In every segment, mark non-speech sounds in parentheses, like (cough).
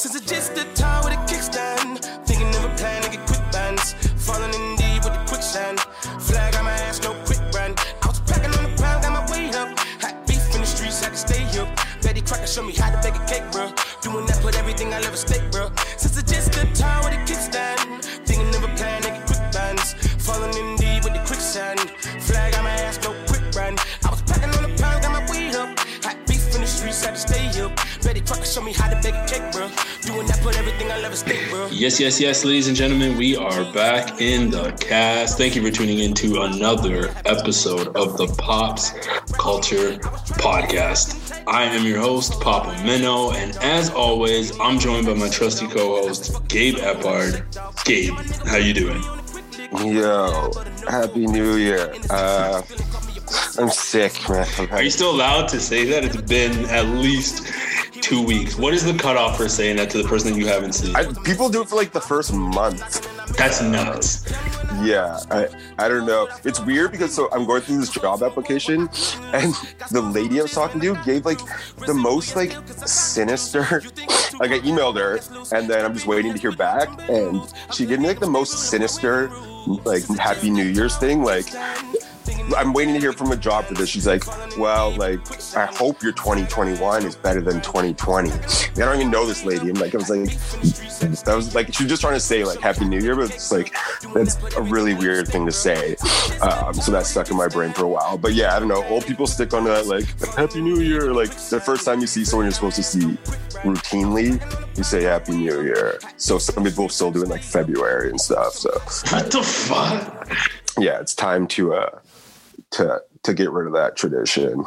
Since it's just the time with a kickstand. Thinking of a plan to get quick bands. Falling in deep with the quicksand. Flag on my ass, no quick brand. I was packing on the ground, got my weight up. Hot beef in the streets, had to stay up. Betty Crocker showed me how to bake a cake, bro. Doing that, put everything I love at stake, Betty Crocker showed me how to bake a cake, bro. Doing that, put everything I love at stake, bro. Yes, yes, yes, ladies and gentlemen, we are back in the cast. Thank you for tuning in to another episode of the Pops Culture Podcast. I am your host, Papa Minnow, and as always, I'm joined by my trusty co-host, Gabe Eppard. Gabe, how you doing? Yo, happy new year. Uh, I'm sick, man. Are you still allowed to say that? It's been at least two weeks. What is the cutoff for saying that to the person that you haven't seen? I, people do it for like the first month. That's nuts. Yeah, I, I don't know. It's weird because so I'm going through this job application, and the lady I was talking to gave like the most like sinister. (laughs) Like I emailed her, and then I'm just waiting to hear back, and she gave me like the most sinister, like Happy New Year's thing. Like I'm waiting to hear from a job for this. She's like, well, like I hope your 2021 is better than 2020. I don't even know this lady. And like I was like, that was like she was just trying to say like Happy New Year, but it's like that's a really weird thing to say. Um, so that stuck in my brain for a while. But yeah, I don't know. Old people stick on that like Happy New Year. Like the first time you see someone you're supposed to see routinely, you say Happy New Year. So some people still do it in like February and stuff. So What the fuck? yeah, it's time to uh to to get rid of that tradition.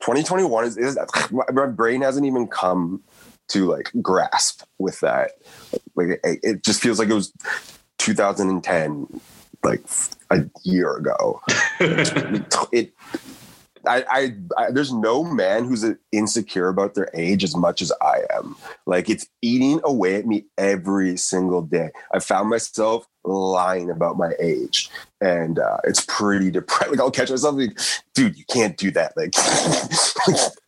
2021 is, is (sighs) my, brain hasn't even come to like grasp with that. Like it, it just feels like it was 2010, like a year ago. (laughs) it. I, I, I, there's no man who's insecure about their age as much as I am. Like it's eating away at me every single day. I found myself lying about my age, and uh, it's pretty depressing. Like I'll catch myself like, dude, you can't do that. (laughs) Like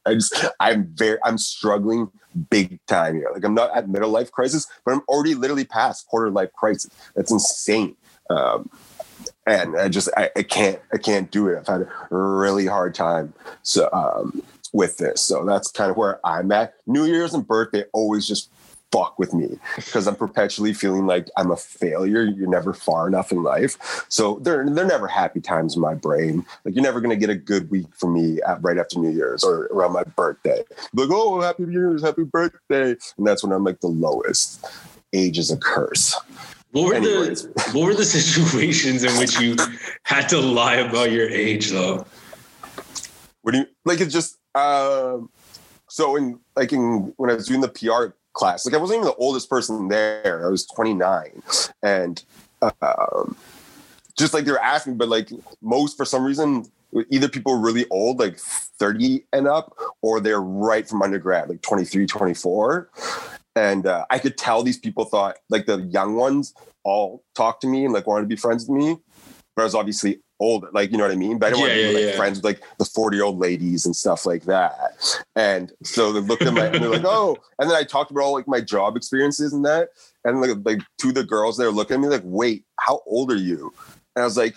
I just, I'm very, I'm struggling big time here. Like I'm not at middle life crisis, but I'm already literally past quarter life crisis. That's insane. Um, and I just I, I, can't I can't do it. I've had a really hard time so um, with this. So that's kind of where I'm at. New Year's and birthday always just fuck with me because I'm perpetually feeling like I'm a failure. You're never far enough in life. So they're they're never happy times in my brain. Like you're never gonna get a good week from me at, right after New Year's or around my birthday. Like oh happy New Year's, happy birthday, and that's when I'm like the lowest. Age is a curse. What were Anyways. the what were the (laughs) situations in which you had to lie about your age though? What do you like? It's just um, so in like in when I was doing the PR class, like I wasn't even the oldest person there. I was 29, and um, just like they were asking, but like most for some reason, either people really old, like 30 and up, or they're right from undergrad, like 23, 24. And uh, I could tell these people thought like the young ones all talked to me and like wanted to be friends with me, but I was obviously older, like you know what I mean. But I didn't want to be yeah, like yeah. friends with like the 40 year old ladies and stuff like that. And so they looked at my and they're like, oh, and then I talked about all like my job experiences and that. And like like two of the girls there looking at me like, wait, how old are you? And I was like,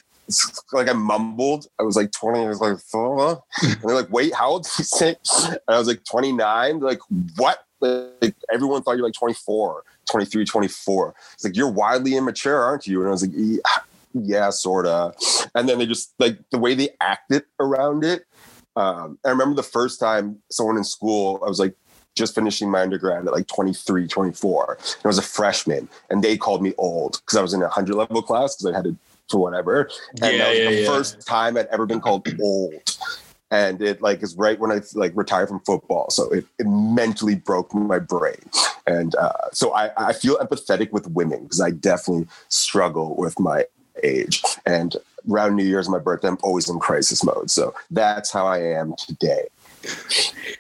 like I mumbled. I was like 20. I was like, "Huh?" and they're like, wait, how old you (laughs) say? And I was like 29. They're like, what? Like everyone thought you're like 24, 23, 24. It's like you're wildly immature, aren't you? And I was like, yeah, yeah sorta. And then they just like the way they acted around it. Um, I remember the first time someone in school, I was like just finishing my undergrad at like 23, 24. And I was a freshman, and they called me old because I was in a 100 level class because I had to, to whatever. And Yeah, that was yeah, the yeah. first time I'd ever been called old. And it like is right when I like retired from football, so it, it mentally broke my brain, and uh, so I, I feel empathetic with women because I definitely struggle with my age. And around New Year's, my birthday, I'm always in crisis mode. So that's how I am today.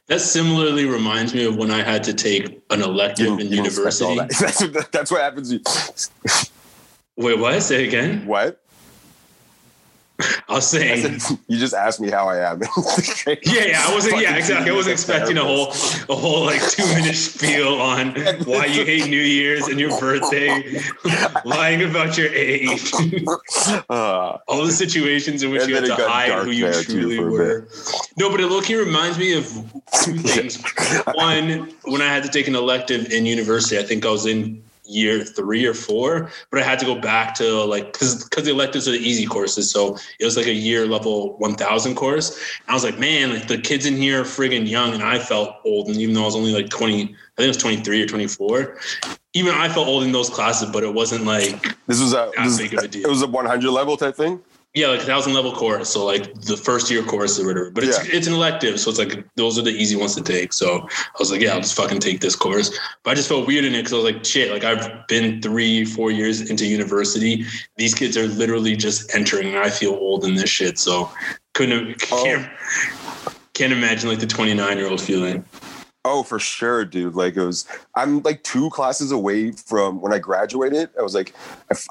That similarly reminds me of when I had to take an elective in You expect all university. that. (laughs) That's, that's what happens. to you. Wait, what? Say again. What? (laughs) I was I saying. said, you just asked me how I am. (laughs) Yeah, yeah, I wasn't. Yeah, exactly. I wasn't expecting a whole, a whole like two minute spiel on why you hate New Year's and your birthday, (laughs) lying about your age, Uh, all the situations in which you had to hide who you truly were. No, but it low key reminds me of two things. One, when I had to take an elective in university, I think I was in year three or four, but I had to go back to like because because the electives are the easy courses, so it was like a year level one thousand course. And I was like, man, like the kids in here are friggin' young, and I felt old, and even though I was only like twenty, I think it was twenty three or twenty four. Even I felt old in those classes, but it wasn't like this was a this, big of a deal. it was a 100 level type thing. Yeah, like a thousand level course. So like the first year course or whatever. But it's Yeah. it's an elective, so it's like those are the easy ones to take. So I was like, yeah, I'll just fucking take this course. But I just felt weird in it because I was like, shit, like I've been three, four years into university. These kids are literally just entering, and I feel old in this shit. So couldn't have, (laughs) can't, oh. can't imagine like the 29 year old feeling. Oh, for sure, dude. Like it was, I'm like two classes away from when I graduated. I was like,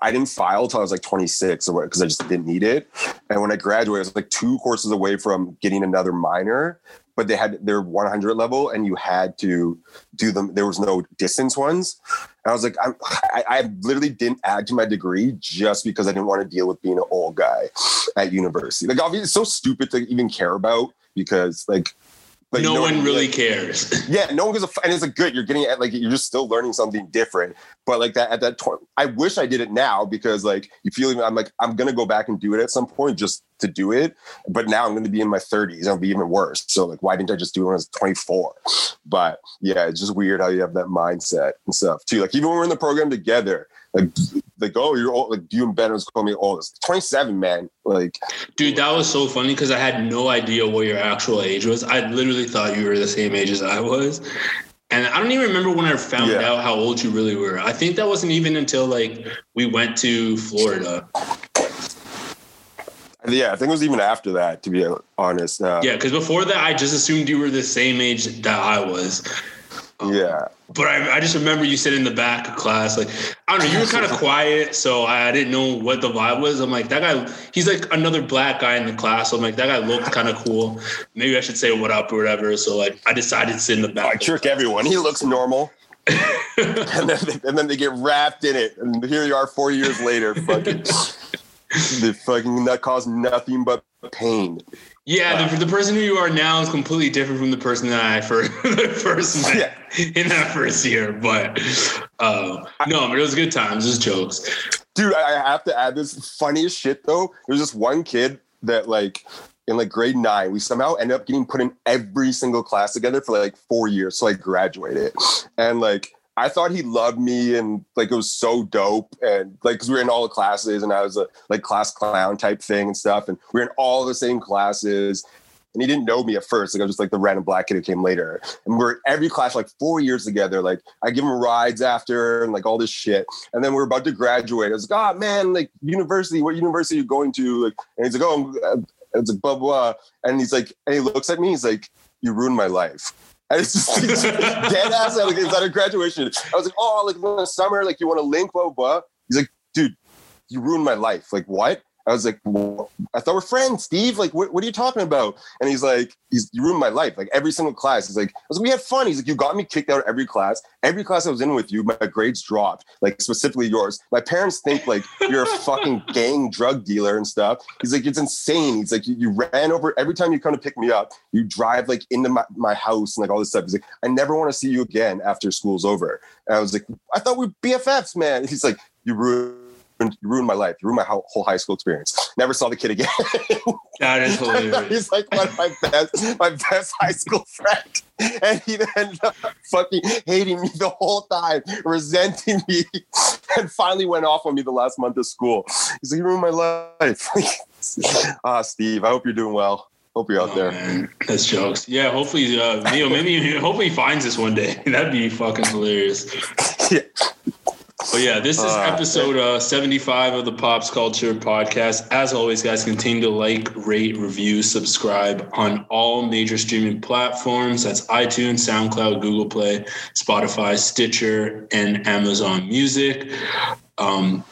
I didn't file till I was like 26 or what, because I just didn't need it. And when I graduated, I was like two courses away from getting another minor, but they had their 100 level and you had to do them. There was no distance ones. And I was like, I'm, I, I literally didn't add to my degree just because I didn't want to deal with being an old guy at university. Like, obviously, it's so stupid to even care about because, like, you no know one really Like, cares. (laughs) yeah, no one gives a f- and it's like good. You're getting at like you're just still learning something different. But like that at that point, I wish I did it now because like you feel even I'm like I'm gonna go back and do it at some point just to do it. But now I'm gonna be in my 30s. It'll be even worse. So like, why didn't I just do it when I was 24? But yeah, it's just weird how you have that mindset and stuff too. Like even when we're in the program together, like like oh you're old. Like you and Ben was calling me old. It's 27, man. Like Dude, that was so funny because I had no idea what your actual age was. I literally thought you were the same age as I was. And I don't even remember when I found Yeah. out how old you really were. I think that wasn't even until like we went to Florida. yeah, I think it was even after that. To be honest. Uh, Yeah, because before that, I just assumed you were the same age that I was. Um, yeah. But I, I just remember you sitting in the back of class, like I don't know, you were kind of (laughs) quiet, so I didn't know what the vibe was. I'm like, that guy, he's like another black guy in the class. So I'm like, that guy looked kind of cool. Maybe I should say what up or whatever. So like, I decided to sit in the back. I trick everyone. He looks normal. (laughs) and then they, and then they get wrapped in it, and here you are four years later, fucking (laughs) the fucking that caused nothing but pain. Yeah, the, the person who you are now is completely different from the person that I (laughs) first, first (laughs) met in that first year. But uh, no, but it was good times. It was jokes. Dude, I I have to add this funniest shit though. There's this one kid that like in like grade nine, we somehow ended up getting put in every single class together for like four years. So I graduated. And like I thought he loved me and like it was so dope. And like because we were in all the classes and I was a like class clown type thing and stuff. And we were in all the same classes. And he didn't know me at first. Like I was just like the random black kid who came later. And we're in every class like four years together. Like I give him rides after and like all this shit. And then we're about to graduate. I was like, oh man, like university, what university are you going to? Like, and he's like, oh, I'm- uh, it's like blah blah. And he's like, and he looks at me. He's like, you ruined my life. And it's just it's (laughs) dead ass. Like it's at a graduation. I was like, oh, like the summer, like you want to link, blah blah. blah. He's like, dude, you ruined my life. Like what? I was like, well, I thought we're friends, Steve. Like, what, what are you talking about? And he's like, he's you ruined my life. Like every single class. He's like, I was like, we had fun. He's like, you got me kicked out of every class. Every class I was in with you, my grades dropped. Like specifically yours. My parents think like you're a (laughs) fucking gang drug dealer and stuff. He's like, it's insane. He's like, you, you ran over every time you come to pick me up. You drive like into my, my house and like all this stuff. He's like, I never want to see you again after school's over. And I was like, I thought we are BFFs, man. He's like, you ruined you ruined my life. You ruined my whole high school experience. Never saw the kid again. (laughs) that is hilarious. He's like one of my best, my best high school friend. And he ended up fucking hating me the whole time, resenting me, and finally went off on me the last month of school. He's like, You ruined my life. (laughs) ah, Steve, I hope you're doing well. Hope you're out oh, there. Man. That's jokes. Yeah, hopefully, uh, Neil, maybe (laughs) hopefully he finds this one day. That'd be fucking hilarious. yeah. But yeah, this is uh, episode uh, 75 of the Pops Culture Podcast. As always, guys, continue to like, rate, review, subscribe on all major streaming platforms. That's iTunes, SoundCloud, Google Play, Spotify, Stitcher, and Amazon Music. Um,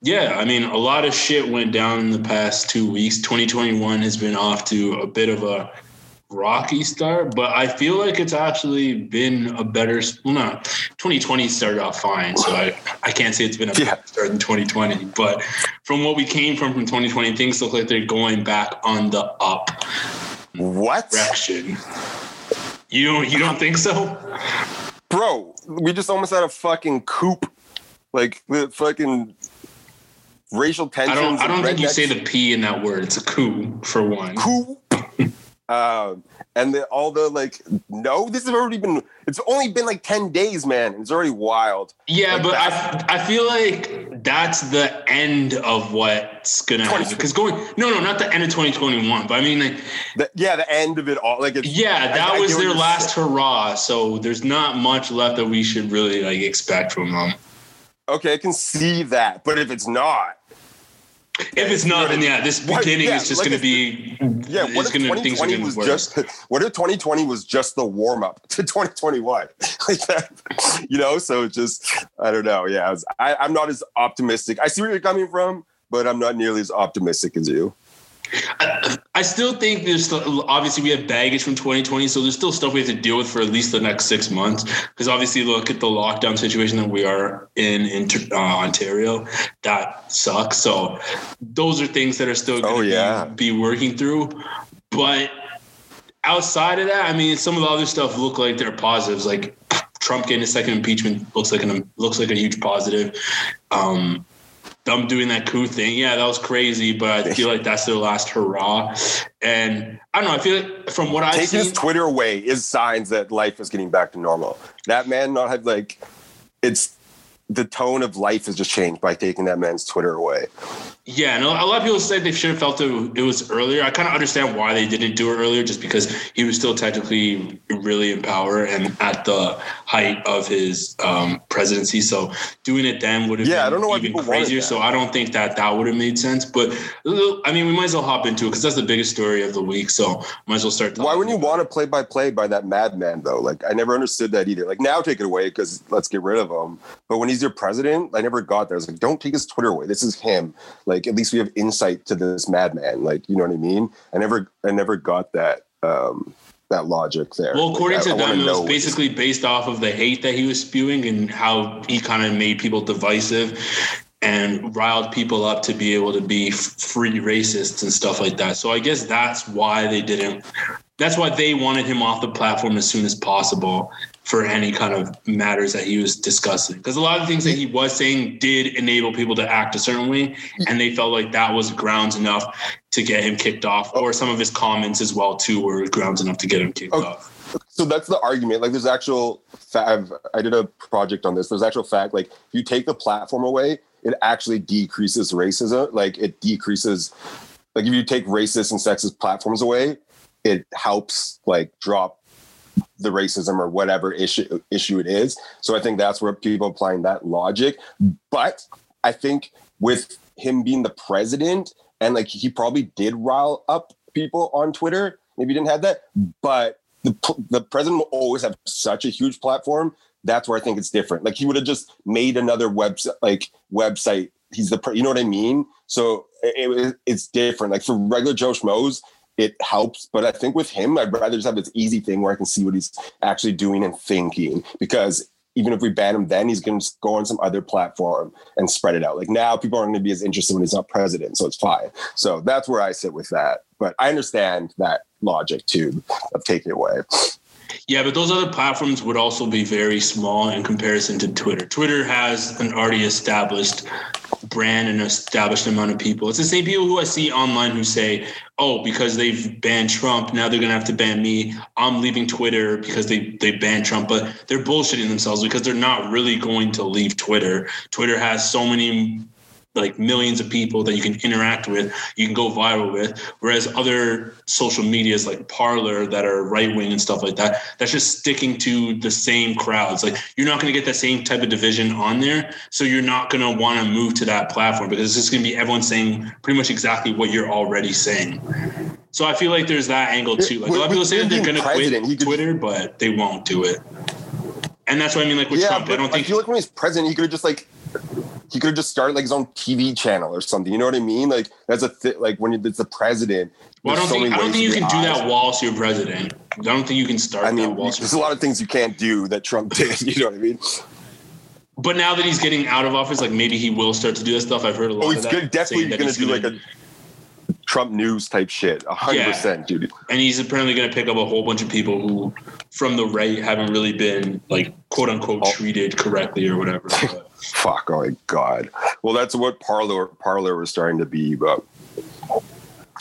yeah, I mean, a lot of shit went down in the past two weeks. 2021 has been off to a bit of a rocky start, but I feel like it's actually been a better. Well, not 2020 started off fine, so I, I can't say it's been a yeah. better start than 2020. But from what we came from from 2020, things look like they're going back on the up. What direction? You don't you don't think so, bro? We just almost had a fucking coup, like the fucking racial tensions. I don't. I don't think you say the P in that word. It's a coup for one. Coup. (laughs) Um, and the, all the like, no, this has already been. It's only been like ten days, man. It's already wild. Yeah, like but I I feel like that's the end of what's gonna happen. Because going, no, no, not the end of 2021, but I mean like, the, yeah, the end of it all. Like, yeah, that I, was I their last saying. hurrah. So there's not much left that we should really like expect from them. Okay, I can see that, but if it's not, if it's not, then yeah, this beginning yeah, is just like going to be. Yeah, what if 2020 was just? (laughs) What if 2020 was just the warm up to 2021? (laughs) like that, you know. So just, I don't know. Yeah, was, I, I'm not as optimistic. I see where you're coming from, but I'm not nearly as optimistic as you. I, I still think there's still, obviously we have baggage from 2020, so there's still stuff we have to deal with for at least the next six months. Because obviously, look at the lockdown situation that we are in in uh, Ontario. That sucks. So those are things that are still going to oh, yeah. be, be working through. But outside of that, I mean, some of the other stuff look like they're positives. Like Trump getting a second impeachment looks like an looks like a huge positive. Um, them doing that coup thing. Yeah, that was crazy, but I feel like that's their last hurrah. And I don't know. I feel like from what I take his Twitter away is signs that life is getting back to normal. That man not have like it's the tone of life has just changed by taking that man's Twitter away. Yeah, and a lot of people say they should have felt it, it was earlier. I kind of understand why they didn't do it earlier, just because he was still technically really in power and at the height of his um, presidency. So doing it then would have yeah, been I don't know even crazier. So I don't think that that would have made sense. But I mean, we might as well hop into it because that's the biggest story of the week. So might as well start. Why wouldn't you want to play by play by that madman though? Like I never understood that either. Like now take it away because let's get rid of him. But when he's your president, I never got there. I was like, don't take his Twitter away. This is him. Like at least we have insight to this madman like you know what i mean i never i never got that um that logic there well according like, to them it was basically based off of the hate that he was spewing and how he kind of made people divisive and riled people up to be able to be free racists and stuff like that so i guess that's why they didn't that's why they wanted him off the platform as soon as possible for any kind of matters that he was discussing. Because a lot of things that he was saying did enable people to act a certain way, and they felt like that was grounds enough to get him kicked off, or some of his comments as well too were grounds enough to get him kicked okay. off. So that's the argument. Like, there's actual. Fa- I did a project on this. There's actual fact. Like, if you take the platform away, it actually decreases racism. Like, it decreases. Like, if you take racist and sexist platforms away, it helps like drop the racism or whatever issue issue it is. So I think that's where people applying that logic. But I think with him being the president and like he probably did rile up people on Twitter. Maybe he didn't have that, but the the president will always have such a huge platform. That's where I think it's different. Like he would have just made another website, like website he's the you know what I mean. So it, it, it's different. Like for regular Joe Schmoes, it helps. But I think with him, I'd rather just have this easy thing where I can see what he's actually doing and thinking because even if we ban him then, he's going to go on some other platform and spread it out. Like now, people aren't going to be as interested when he's not president, so it's fine. So that's where I sit with that. But I understand that logic too of taking it away. Yeah, but those other platforms would also be very small in comparison to Twitter. Twitter has an already established brand and established amount of people. It's the same people who I see online who say, "Oh, because they've banned Trump, now they're gonna have to ban me. I'm leaving Twitter because they they banned Trump." But they're bullshitting themselves because they're not really going to leave Twitter. Twitter has so many like millions of people that you can interact with, you can go viral with. Whereas other social medias like Parler that are right wing and stuff like that, that's just sticking to the same crowds. Like you're not going to get that same type of division on there, so you're not going to want to move to that platform because it's just going to be everyone saying pretty much exactly what you're already saying. So I feel like there's that angle too. Like a lot of people say that they're going to quit Twitter, but they won't do it. And that's what I mean. Like with yeah, Trump, I don't think. I feel like when he's president, he could have just like he could have just started like his own TV channel or something. You know what I mean? Like that's a th- like when it's the president. Well, I don't so think I don't think you can do that whilst you're president. I don't think you can start I mean, there's you're a lot of things you can't do that Trump did. (laughs) You know what I mean? But now that he's getting out of office, like maybe he will start to do that stuff. I've heard a lot Oh, of he's good. Definitely going to do gonna- like a Trump news type shit. Hundred Yeah. percent, dude. and he's apparently going to pick up a whole bunch of people who, from the right, haven't really been like quote unquote Oh. treated correctly or whatever. (laughs) But- Fuck. Oh my god. Well, that's what Parler Parler was starting to be, but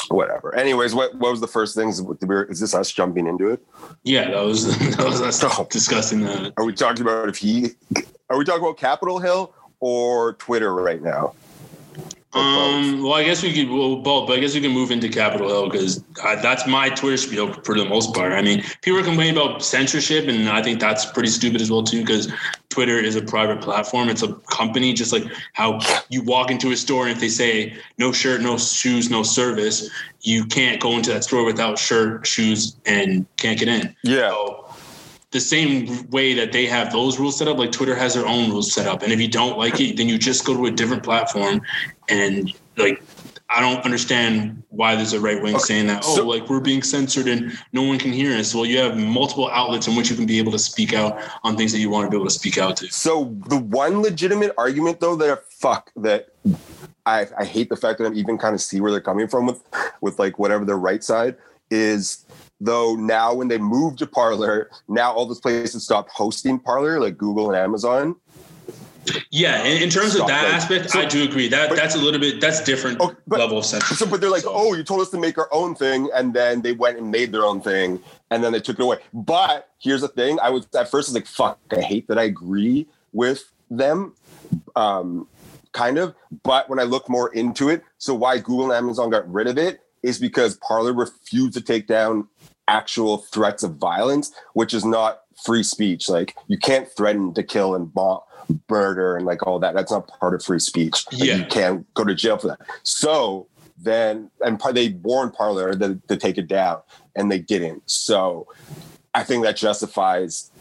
whatever. Anyways, what what was the first things? Is is this us jumping into it? yeah, that was (laughs) that was us Oh. discussing that. Are we talking about if he? Are we talking about Capitol Hill or Twitter right now? Um, well, I guess we could well both, but I guess we can move into Capitol Hill because that's my Twitter spiel for the most part. I mean, people are complaining about censorship, and I think that's pretty stupid as well too. Because Twitter is a private platform; it's a company, just like how you walk into a store and if they say no shirt, no shoes, no service, you can't go into that store without shirt, shoes, and can't get in. yeah. So the same way that they have those rules set up, like Twitter has their own rules set up. And if you don't like it, then you just go to a different platform. And like, I don't understand why there's a right wing saying that, oh, so- like we're being censored and no one can hear us. Well, you have multiple outlets in which you can be able to speak out on things that you want to be able to speak out to. So the one legitimate argument though that fuck that I, I hate the fact that I'm even kind of see where they're coming from with with like whatever the right side is though now when they moved to Parler, now all those places stopped hosting Parler, like Google and Amazon. Yeah, in, in terms of that like, aspect, so- I do agree. That but- that's a little bit that's different Oh, but- level of censorship. So, but they're like, So- oh, you told us to make our own thing, and then they went and made their own thing, and then they took it away. But here's the thing: I was at first I was like, fuck, I hate that I agree with them, um, kind of. But when I looked more into it, so why Google and Amazon got rid of it is because Parler refused to take down actual threats of violence, which is not free speech. Like you can't threaten to kill and bomb, murder and like all that. That's not part of free speech. Like, Yeah. you can't go to jail for that. So then, and they warned Parler to, to take it down, and they didn't. So I think that justifies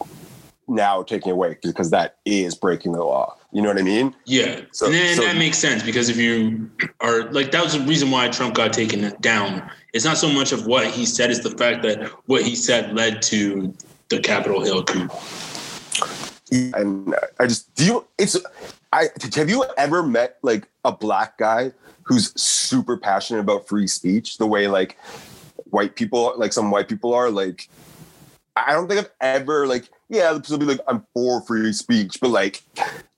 now taking it away because that is breaking the law. You know what I mean? Yeah, So- and then so- that makes sense because if you are like that was the reason why Trump got taken down. It's not so much of what he said; it's the fact that what he said led to the Capitol Hill coup. And I just do you it's I have you ever met like a black guy who's super passionate about free speech? The way like white people like some white people are like I don't think I've ever like yeah will be like I'm for free speech but like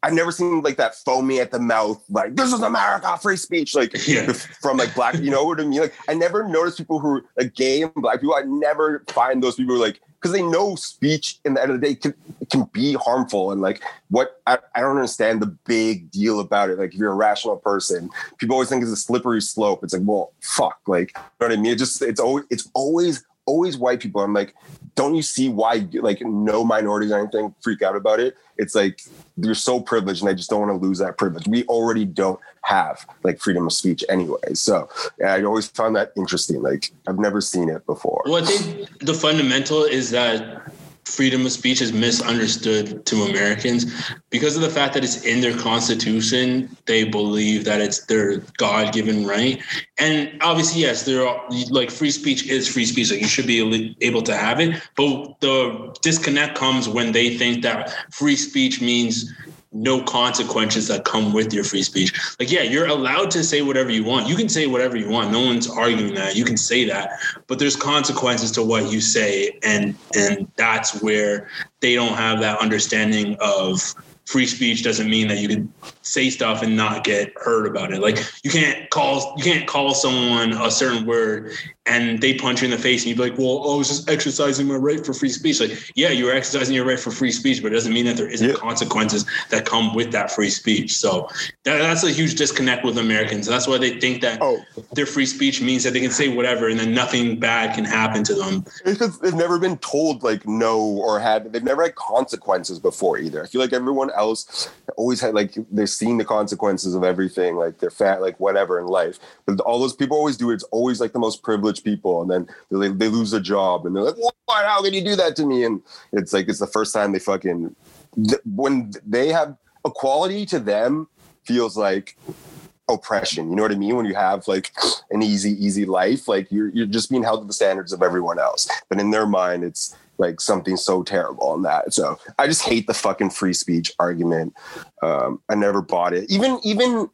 I've never seen like that foamy at the mouth like this is America free speech like (laughs) Yeah. from like black you know what I mean? Like I never noticed people who are like gay and black people. I never find those people like because they know speech in the end of the day can can be harmful and like what I, I don't understand the big deal about it. Like if you're a rational person people always think it's a slippery slope. It's like well fuck like you know what I mean? It just it's always it's always always white people. I'm like don't you see why like no minorities or anything freak out about it? It's like you're so privileged and I just don't want to lose that privilege. We already don't have like freedom of speech anyway. So I always found that interesting like I've never seen it before. Well, I think the fundamental is that freedom of speech is misunderstood to Americans because of the fact that it's in their constitution. They believe that it's their God given right. And obviously, yes, there are like free speech is free speech. Like you should be able to have it. But the disconnect comes when they think that free speech means no consequences that come with your free speech. Like, yeah, you're allowed to say whatever you want. You can say whatever you want. No one's arguing that. You can say that, but there's consequences to what you say, and and that's where they don't have that understanding of free speech doesn't mean that you can say stuff and not get heard about it. Like you can't call you can't call someone a certain word and they punch you in the face and you'd be like, well, oh, I was just exercising my right for free speech. Like, yeah, you're exercising your right for free speech, but it doesn't mean that there isn't yeah. consequences that come with that free speech. So that, that's a huge disconnect with Americans. That's why they think that oh. their free speech means that they can say whatever and then nothing bad can happen to them. Because they've never been told like no or had they've never had consequences before either. I feel like everyone else always had like they're seeing the consequences of everything, like they're fat, like whatever in life. But all those people always do, it's always like the most privileged people, and then they, they lose a job, and they're like, "What? How can you do that to me?" And it's like it's the first time they fucking when they have equality to them feels like oppression. You know what I mean? When you have like an easy, easy life, like you're you're just being held to the standards of everyone else. But in their mind, it's like something so terrible in that. So I just hate the fucking free speech argument. Um, I never bought it. Even even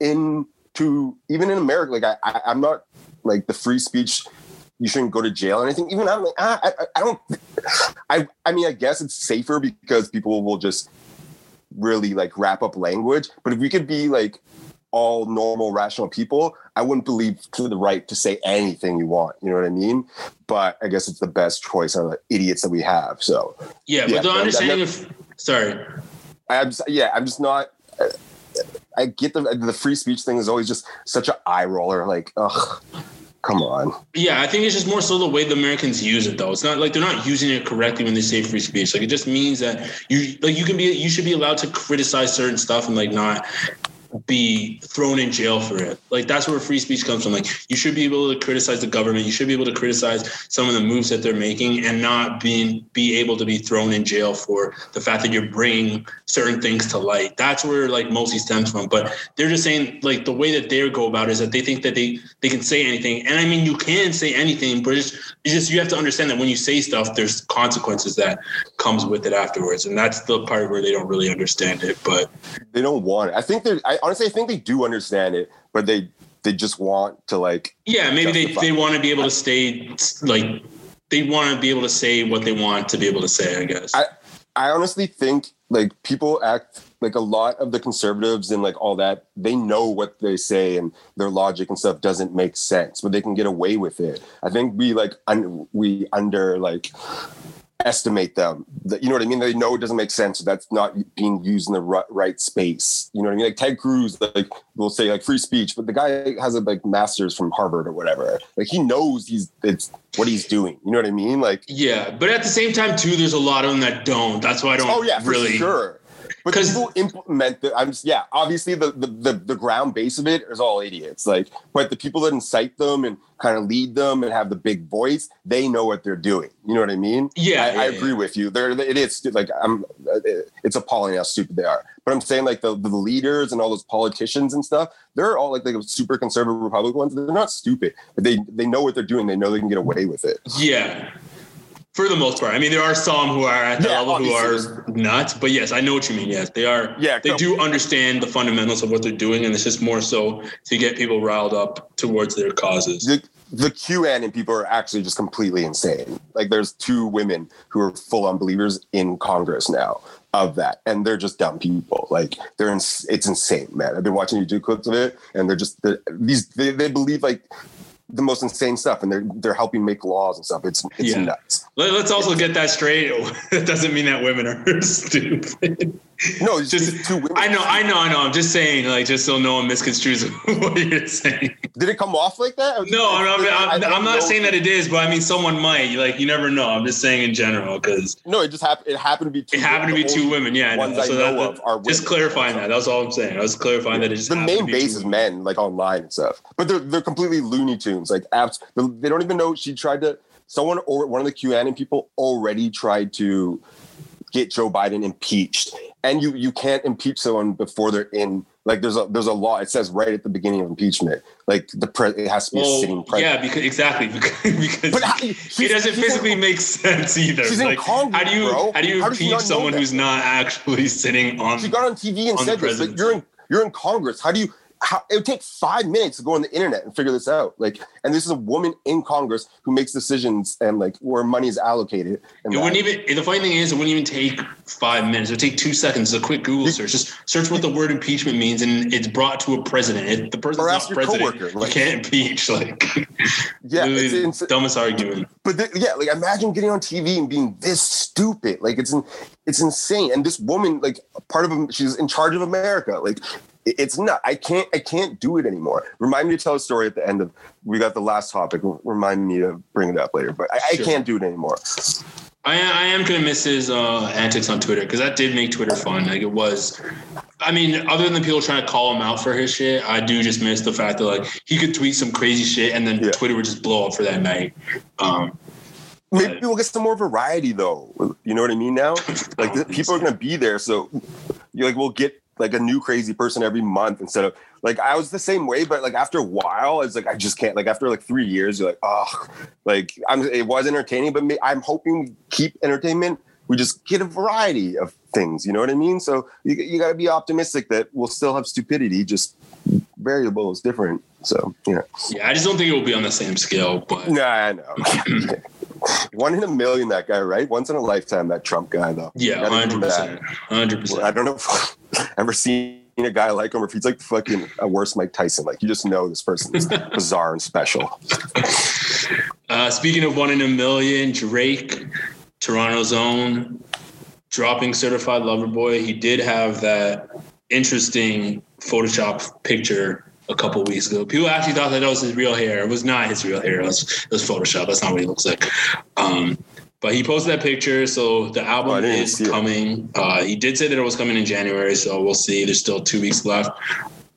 in to even in America, like I, I I'm not like the free speech you shouldn't go to jail or anything. Even I'm like, I, I, I don't, I, I mean, I guess it's safer because people will just really like wrap up language. But if we could be like all normal, rational people, I wouldn't believe to the right to say anything you want. You know what I mean? But I guess it's the best choice of the idiots that we have. So yeah, yeah but the understanding of sorry, I'm yeah, I'm just not. I get the the free speech thing is always just such an eye roller. Like, ugh, come on. Yeah, I think it's just more so the way the Americans use it, though. It's not like they're not using it correctly when they say free speech. Like, it just means that you like you can be you should be allowed to criticize certain stuff and like not be thrown in jail for it. Like that's where free speech comes from. Like you should be able to criticize the government. You should be able to criticize some of the moves that they're making, and not being be able to be thrown in jail for the fact that you're bringing certain things to light. That's where like mostly stems from. But they're just saying like the way that they go about it is that they think that they they can say anything. And I mean you can say anything, but it's, it's just you have to understand that when you say stuff, there's consequences that comes with it afterwards, and that's the part where they don't really understand it. But they don't want it. I think they're. I, honestly, I think they do understand it, but they they just want to like. Yeah, maybe they they want to be able to stay like they want to be able to say what they want to be able to say. I guess. I I honestly think like people act like a lot of the conservatives and like all that they know what they say and their logic and stuff doesn't make sense but they can get away with it i think we like un- we under like estimate them. That you know what I mean? They know it doesn't make sense. So that's not being used in the right, right space. You know what I mean? Like Ted Cruz, like will say like free speech, but the guy has a like master's from Harvard or whatever. Like he knows he's it's what he's doing. You know what I mean? Like yeah, but at the same time too, there's a lot of them that don't. That's why I don't. Oh yeah, really. sure. But people implement the. I'm just yeah. Obviously, the, the the the ground base of it is all idiots. Like, but the people that incite them and kind of lead them and have the big voice, they know what they're doing. You know what I mean? Yeah, I, yeah, I agree yeah. with you. They're it is like I'm. It's appalling how stupid they are. But I'm saying like the, the leaders and all those politicians and stuff, they're all like like super conservative Republican ones. They're not stupid, but they they know what they're doing. They know they can get away with it. Yeah for the most part. I mean, there are some who are at the yeah, level who are nuts, but yes, I know what you mean. Yes, they are. Yeah, they do understand the fundamentals of what they're doing, and it's just more so to get people riled up towards their causes. The, the QAnon people are actually just completely insane. Like, there's two women who are full on believers in Congress now of that, and they're just dumb people. Like, they're in, it's insane, man. I've been watching YouTube clips of it, and they're just they're, these they, they believe like the most insane stuff and they're they're helping make laws and stuff. It's it's yeah. nuts. Let, us also get that straight. (laughs) It doesn't mean that women are (laughs) stupid. No, it's just two women. I know, I know, I know. I'm just saying, like, just so no one misconstrues (laughs) what you're saying. Did it come off like that? No, I'm, I'm, I'm, I'm not saying that it is, but I mean, someone might. Like, you never know. I'm just saying in general because no, it just happened. It happened to be two. It happened to be two women. Yeah, ones I, so know that, of are women. just clarifying that. That's all I'm saying. I was clarifying yeah. that it just the main base is men, like online and stuff. But they're they're completely Looney Tunes, like apps. They don't even know she tried to someone or one of the QAnon people already tried to get Joe Biden impeached, and you you can't impeach someone before they're in. Like there's a there's a law. It says right at the beginning of impeachment, like the pre- it has to be a sitting president. yeah, because exactly (laughs) because, because But it doesn't she's in- physically make sense either. She's in Congress, how do you bro. how do you How impeach someone who's not actually sitting on? She got on TV and on said this. Like, you're in you're in Congress. How do you? How, it would take five minutes to go on the internet and figure this out. Like, and this is a woman in Congress who makes decisions and like where money is allocated. And It that. wouldn't even. The funny thing is, it wouldn't even take five minutes. It would take two seconds. A quick Google search. Just search what the word impeachment means, and it's brought to a president. If the person's Or not your president, coworker, you can't impeach. Like, (laughs) yeah, it's, the it's, dumbest argument. but th- yeah, like imagine getting on TV and being this stupid. Like it's it's insane. And this woman, like part of she's in charge of America. Like it- it's not. I can't. I can't do it anymore. Remind me to tell a story at the end of. We got the last topic. Remind me to bring it up later. But I, I can't do it anymore. I, I am gonna miss his uh, antics on Twitter because that did make Twitter fun. Like it was. I mean, other than the people trying to call him out for his shit, I do just miss the fact that like he could tweet some crazy shit and then Yeah. Twitter would just blow up for that night. Um, Maybe we'll get some more variety though. You know what I mean now? (laughs) Like the, people are gonna be there, so you're like we'll get like a new crazy person every month instead of like I was the same way, but like after a while, it's like I just can't. Like after like three years, you're like, oh, like I'm. It was entertaining, but may, I'm hoping we keep entertainment. We just get a variety of things. You know what I mean? So you you got to be optimistic that we'll still have stupidity, just variables different. So yeah, yeah, I just don't think it will be on the same scale. But nah, I know. (laughs) One in a million, that guy, right? Once in a lifetime, that Trump guy, though. yeah, Gotta give hundred percent, I don't know if (laughs) ever seen a guy like him or if he's like the fucking a worse Mike Tyson. Like you just know this person is (laughs) bizarre and special. Uh, speaking of one in a million, Drake, Toronto's own, dropping Certified Lover Boy. He did have that interesting Photoshop picture a couple weeks ago. People actually thought that that was his real hair. It was not his real hair. It was, it was Photoshop. That's not what he looks like. Um, but he posted that picture, so the Oh, album didn't is coming. Uh, he did say that it was coming in January, so we'll see. There's still two weeks left.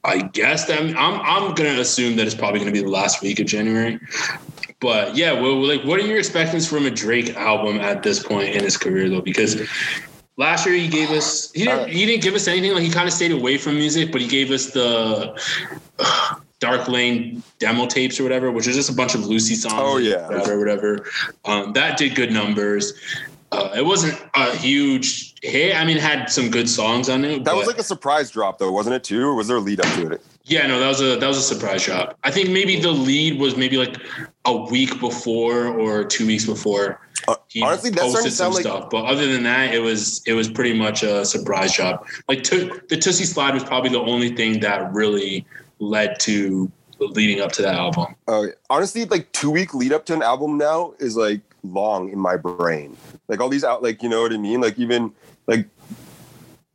I guess that I'm I'm gonna assume that it's probably gonna be the last week of January. But yeah, well, like, what are your expectations from a Drake album at this point in his career, though? Because last year he gave us he didn't he didn't give us anything. Like he kind of stayed away from music, but he gave us the uh, Dark Lane demo tapes or whatever, which is just a bunch of Lucy songs. Oh, yeah. or whatever. Um, that did good numbers. Uh, it wasn't a huge hit. I mean, it had some good songs on it. That was like a surprise drop, though, wasn't it? Too, or was there a lead up to it? yeah, no, that was a that was a surprise drop. I think maybe the lead was maybe like a week before or two weeks before. Uh, He honestly, that's starting posted some like stuff, but other than that, it was it was pretty much a surprise drop. Like to, the Toosie Slide was probably the only thing that really led to leading up to that album. Uh, honestly, like two week lead up to an album now is like long in my brain. Like all these out, like you know what I mean. Like even like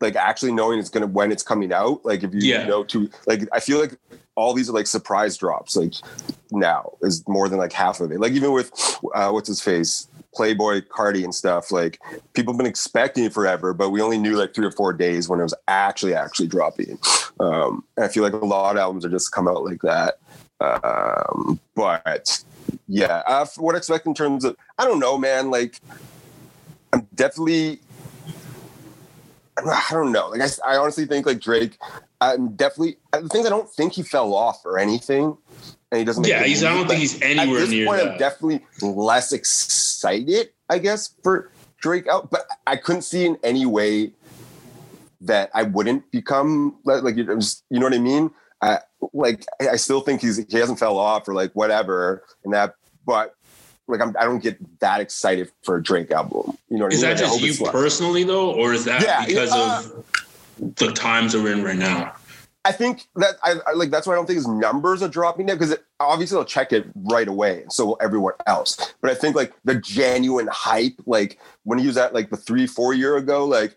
like actually knowing it's gonna when it's coming out. Like if you Yeah. know to like I feel like all these are like surprise drops. Like now is more than like half of it. Like even with uh, what's his face. Playboi Carti and stuff like people have been expecting it forever, but we only knew like three or four days when it was actually actually dropping. Um, I feel like a lot of albums are just come out like that. Um, but yeah, uh, what I expect in terms of, I don't know, man. Like, I'm definitely, I don't know. Like, I, I honestly think like Drake, I'm definitely, the things I don't think he fell off or anything. And he doesn't. make Yeah, he's, I don't think he's anywhere at this near point, that. I'm definitely less excited, I guess, for Drake out. But I couldn't see in any way that I wouldn't become like, you you know what I mean? I, like I still think he's he hasn't fell off or like whatever and that, but like I'm, I don't get that excited for a Drake album. You know what Is I mean? Is that just you personally though, or is that Yeah, because uh, of the times that we're in right now? I think that I, I like that's why I don't think his numbers are dropping now because obviously they'll check it right away, and so will everyone else. But I think like the genuine hype, like when he was at like the three four year ago, like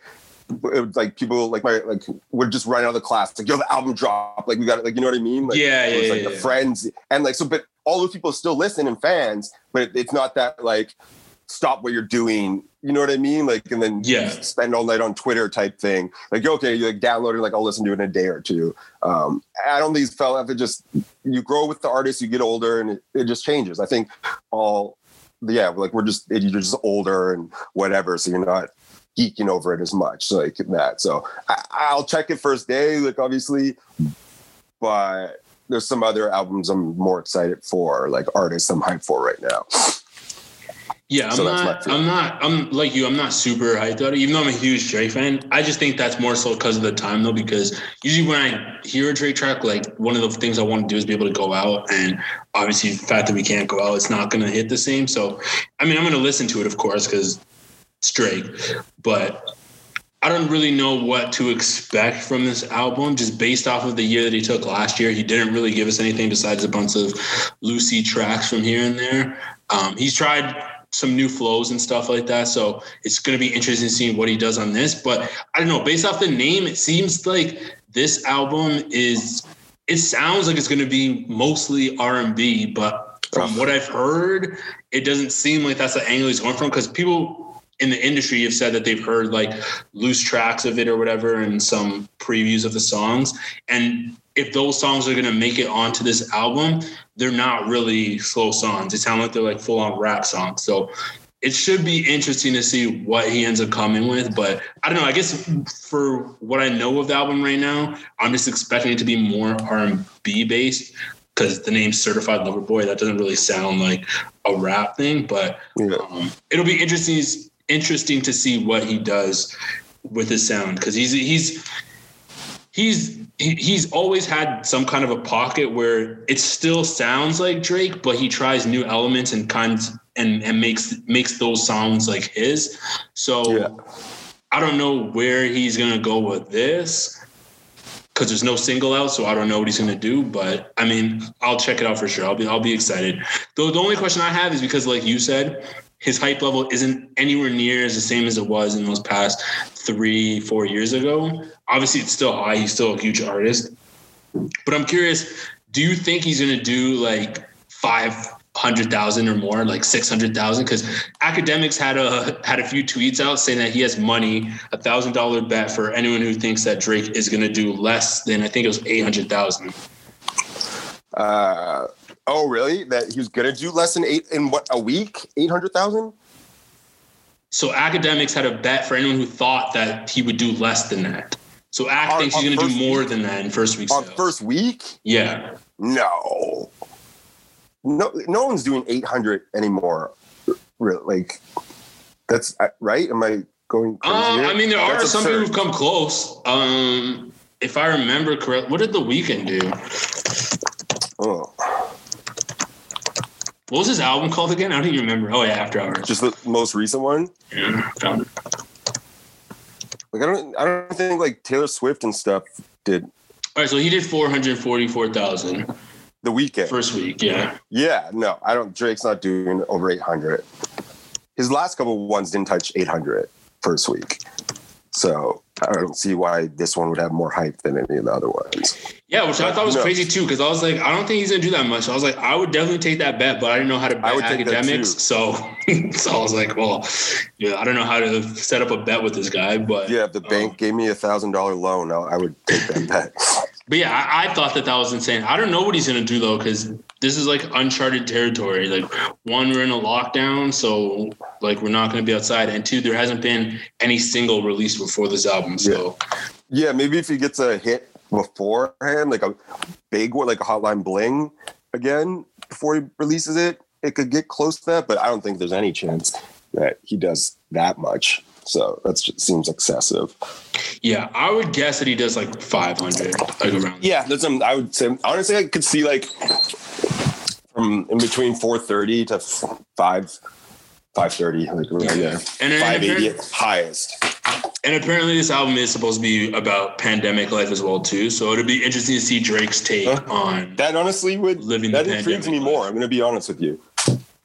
it was like people like my like would just run out of the class like yo the album dropped like we got it like you know what I mean like Yeah, it was yeah, like yeah, the yeah. friends and like so but all those people still listen and fans but it, it's not that like stop what you're doing you know what I mean like and then Yeah. spend all night on Twitter type thing like okay you like download it like I'll listen to it in a day or two um I don't think it's fell it just you grow with the artist you get older and it, it just changes I think all yeah, like we're just you're just older and whatever, so you're not geeking over it as much like that. So I, I'll check it first day, like obviously, but there's some other albums I'm more excited for, like artists I'm hyped for right now. Yeah, I'm So not. I'm not. I'm like you. I'm not super hyped about it, even though I'm a huge Drake fan. I just think that's more so because of the time, though. Because usually when I hear a Drake track, like one of the things I want to do is be able to go out, and obviously the fact that we can't go out, it's not going to hit the same. So, I mean, I'm going to listen to it, of course, because it's Drake, but. I don't really know what to expect from this album, just based off of the year that he took last year. He didn't really give us anything besides a bunch of Lucy tracks from here and there. Um, he's tried some new flows and stuff like that. So it's going to be interesting seeing what he does on this. But I don't know, based off the name, it seems like this album is. It sounds like it's going to be mostly R and B, but from what I've heard, it doesn't seem like that's the angle he's going from. Because people in the industry have said that they've heard like loose tracks of it or whatever, and some previews of the songs. And if those songs are going to make it onto this album, they're not really slow songs. They sound like they're like full on rap songs. So it should be interesting to see what he ends up coming with. But I don't know. I guess for what I know of the album right now, I'm just expecting it to be more R&B based because the name Certified Lover Boy. That doesn't really sound like a rap thing, but Yeah. um, it'll be interesting interesting to see what he does with his sound because he's he's he's he- he's always had some kind of a pocket where it still sounds like Drake, but he tries new elements and kinds and and makes makes those sounds like his. So Yeah. I don't know where he's gonna go with this because there's no single out, so I don't know what he's gonna do. But I mean, I'll check it out for sure. I'll be I'll be excited. Though the only question I have is because, like you said, his hype level isn't anywhere near as the same as it was in those past three, four years ago. Obviously, it's still high. He's still a huge artist. But I'm curious, do you think he's gonna do like five hundred thousand or more, like six hundred thousand? Because Akademiks had a had a few tweets out saying that he has money, a thousand dollar bet for anyone who thinks that Drake is gonna do less than I think it was eight hundred thousand. Uh, oh, really? That he was gonna do less than eight in what a week? Eight hundred thousand? So Akademiks had a bet for anyone who thought that he would do less than that. So Ack On- thinks he's gonna do more week? than that in first week. On sales. first week? yeah. No. No, no one's doing 800 anymore. Really, like that's right. Am I going? Crazy Uh. I mean, there are That's some people who've come close. Um, if I remember correct, what did the Weeknd do? Oh, What was his album called again? I don't even remember. Oh yeah, After Hours. just the most recent one. Yeah, found it. Like I don't, I don't think like Taylor Swift and stuff did All right, so he did four hundred forty-four thousand the Weeknd. first week. Yeah. Yeah, no, I don't. Drake's not doing over 800. His last couple ones didn't touch 800 first week, so I don't see why this one would have more hype than any of the other ones. Yeah, which I thought was No. crazy too, because I was like, I don't think he's gonna do that much. I was like, I would definitely take that bet, but I didn't know how to bet I would take that Akademiks. So, (laughs) so I was like, well, yeah, I don't know how to set up a bet with this guy, but Yeah, if the bank um, gave me a thousand dollar loan, I would take that (laughs) bet. But yeah, I, I thought that that was insane. I don't know what he's gonna do though, because this is like uncharted territory. Like one, we're in a lockdown, so like we're not gonna be outside, and two, there hasn't been any single released before this album. So Yeah, maybe if he gets a hit beforehand, like a big one, like a Hotline Bling again before he releases it, it could get close to that. But I don't think there's any chance that he does that much. So that seems excessive. yeah, I would guess that he does like 500, like around. Yeah, that's um, I would say honestly, I could see like from in between 430 to five. 530 like around there And then 580 apparent- highest And apparently, this album is supposed to be about pandemic life as well too. So it'd be interesting to see Drake's take Huh? on. That honestly would Living that intrigues me pandemic more. I'm going to be honest with you.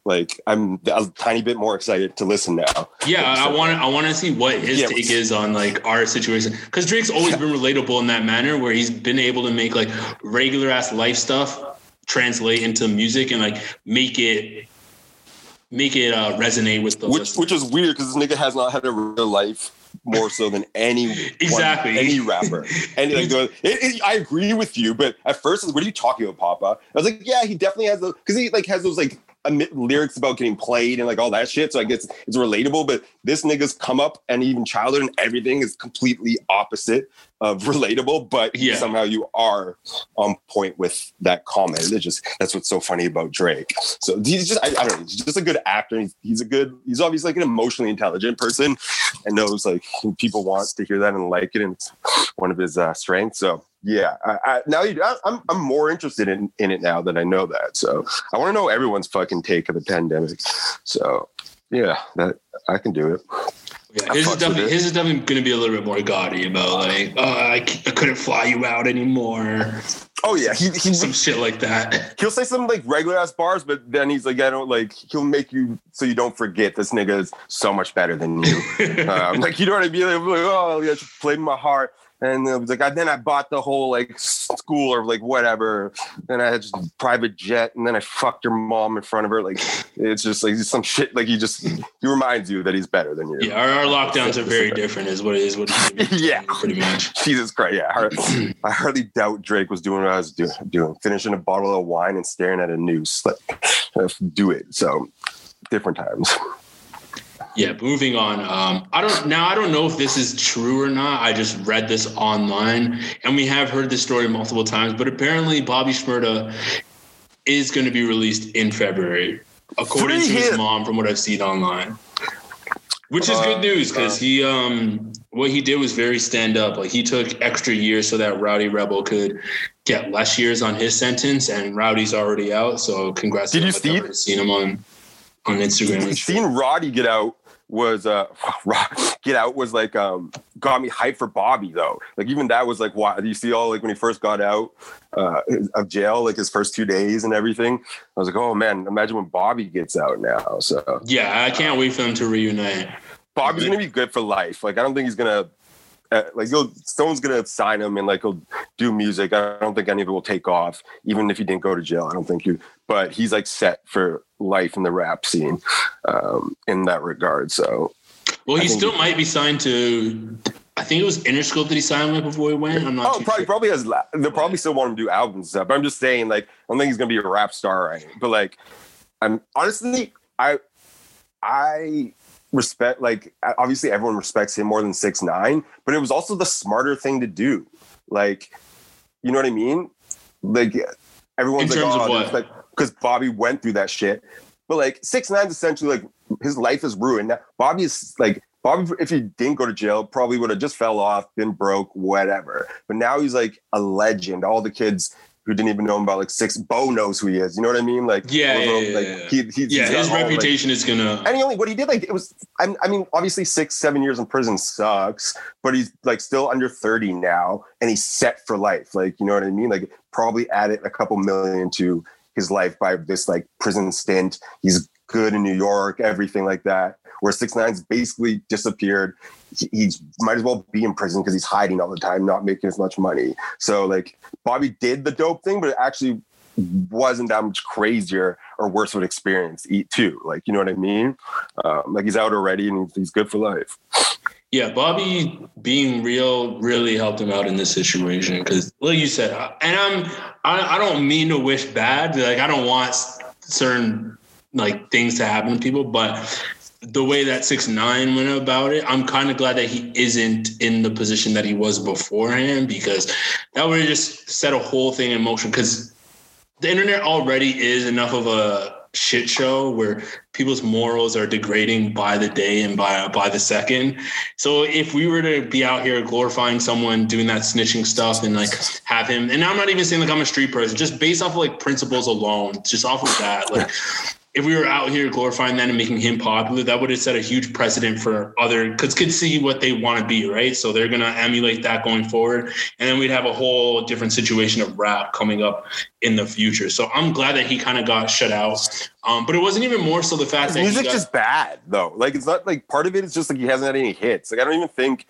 Like I'm a tiny bit more excited to listen now. Yeah, I want I want to see what his Yeah, take is on like our situation because Drake's always been relatable in that manner where he's been able to make like regular ass life stuff translate into music and like make it make it uh, resonate with the Which listener. which is weird because this nigga has not had a real life more so than any Exactly. any rapper. And like, it, it, I agree with you, but at first, was, what are you talking about, Papa? I was like, yeah, he definitely has those because he like has those like lyrics about getting played and like all that shit. So I guess it's relatable. But this nigga's come up and even childhood and everything is completely opposite of (laughs) relatable. But Yeah. somehow you are on point with that comment. It's just that's what's so funny about Drake. So he's just I, I don't know. He's just a good actor. He's, he's a good. He's obviously like an emotionally intelligent person and knows like people want to hear that and like it, and it's one of his uh, strengths. So yeah, I, I, now you, I, I'm I'm more interested in in it now that I know that. So I want to know everyone's fucking take of the pandemic. So yeah, that I can do it. Yeah, his is definitely his is definitely going to be a little bit more gaudy about like, oh, I, I couldn't fly you out anymore, Oh yeah, he he some shit like that. he'll say some like regular ass bars, but then he's like, I don't like. He'll make you so you don't forget this nigga is so much better than you. (laughs) um, like you know what I mean? Like, oh, yeah, just played my heart. And it was like, I, then I bought the whole like school or like whatever. Then I had just a private jet, and then I fucked your mom in front of her. Like it's just like some shit. Like he just he reminds you that he's better than you. Yeah, our, our lockdowns are very different, is what it is. What it is (laughs) Yeah. pretty much. Jesus Christ, yeah. I hardly, I hardly doubt Drake was doing what I was do, doing, finishing a bottle of wine and staring at a noose. Like, do it. So, different times. Yeah, moving on. Um, I don't now. I don't know if this is true or not. I just read this online, and we have heard this story multiple times. But apparently, Bobby Shmurda is going to be released in February, according Free to his mom, from what I've seen online. Which is Uh, good news because he um what he did was very stand up. Like he took extra years so that Rowdy Rebel could get less years on his sentence, and Rowdy's already out. So congrats. Did to you him. I've see Seen him on on Instagram. shit. Seeing Rowdy get out was uh (laughs) get out was like um got me hyped for Bobby though. Like even that was like why do you see all like when he first got out uh of jail, like his first two days and everything. I was like, oh man, imagine when Bobby gets out now. So Yeah, I can't wait for them to reunite. Bobby's gonna be good for life. Like I don't think he's gonna like he'll someone's gonna sign him and like he'll do music. I don't think any of it will take off, even if he didn't go to jail. I don't think you. But he's like set for life in the rap scene um, in that regard. So Well, he still he- might be signed to. I think it was Interscope that he signed with before he went. I'm not. oh, probably sure. probably has. They'll probably still want him to do albums and stuff. But I'm just saying, like, I don't think he's gonna be a rap star right? But like, I'm honestly, I I respect like obviously everyone respects him more than six nine, but it was also the smarter thing to do. Like, you know what I mean? Like everyone's In like, of oh, like because Bobby went through that shit. But like six nine's essentially like his life is ruined. Now, Bobby is like Bobby, if he didn't go to jail, probably would have just fell off, been broke, whatever. But now he's like a legend. All the kids who didn't even know him about like six, Bo knows who he is. You know what I mean? Like, Yeah, yeah, yeah, like yeah. he, he's, yeah, his got all, like- reputation is gonna. and he only what he did like it was I, I mean obviously six seven years in prison sucks but he's like still under 30 now and he's set for life like you know what i mean like probably added a couple million to his life by this like prison stint he's good in new york everything like that where six nine's basically disappeared he, he's might as well be in prison because he's hiding all the time not making as much money so like bobby did the dope thing but it actually wasn't that much crazier or worse of an experience eat too. Like, you know what I mean? Um, like he's out already and he's, he's good for life. Yeah, Bobby being real really helped him out in this situation because, like you said, and I'm I, I don't mean to wish bad. Like I don't want certain like things to happen to people, but the way that six nine went about it, I'm kind of glad that he isn't in the position that he was beforehand because that would have just set a whole thing in motion. Because the internet already is enough of a shit show where people's morals are degrading by the day and by by the second. So if we were to be out here glorifying someone doing that snitching stuff and like have him, and I'm not even saying like I'm a street person, just based off of like principles alone, just off of that, like if we were out here glorifying that and making him popular, that would have set a huge precedent for other because kids see what they want to be, right? So they're gonna emulate that going forward, and then we'd have a whole different situation of rap coming up in the future. So I'm glad that he kind of got shut out. Um, but it wasn't even more so the fact His that music's got, just bad though. Like it's not like part of it is just like he hasn't had any hits. Like I don't even think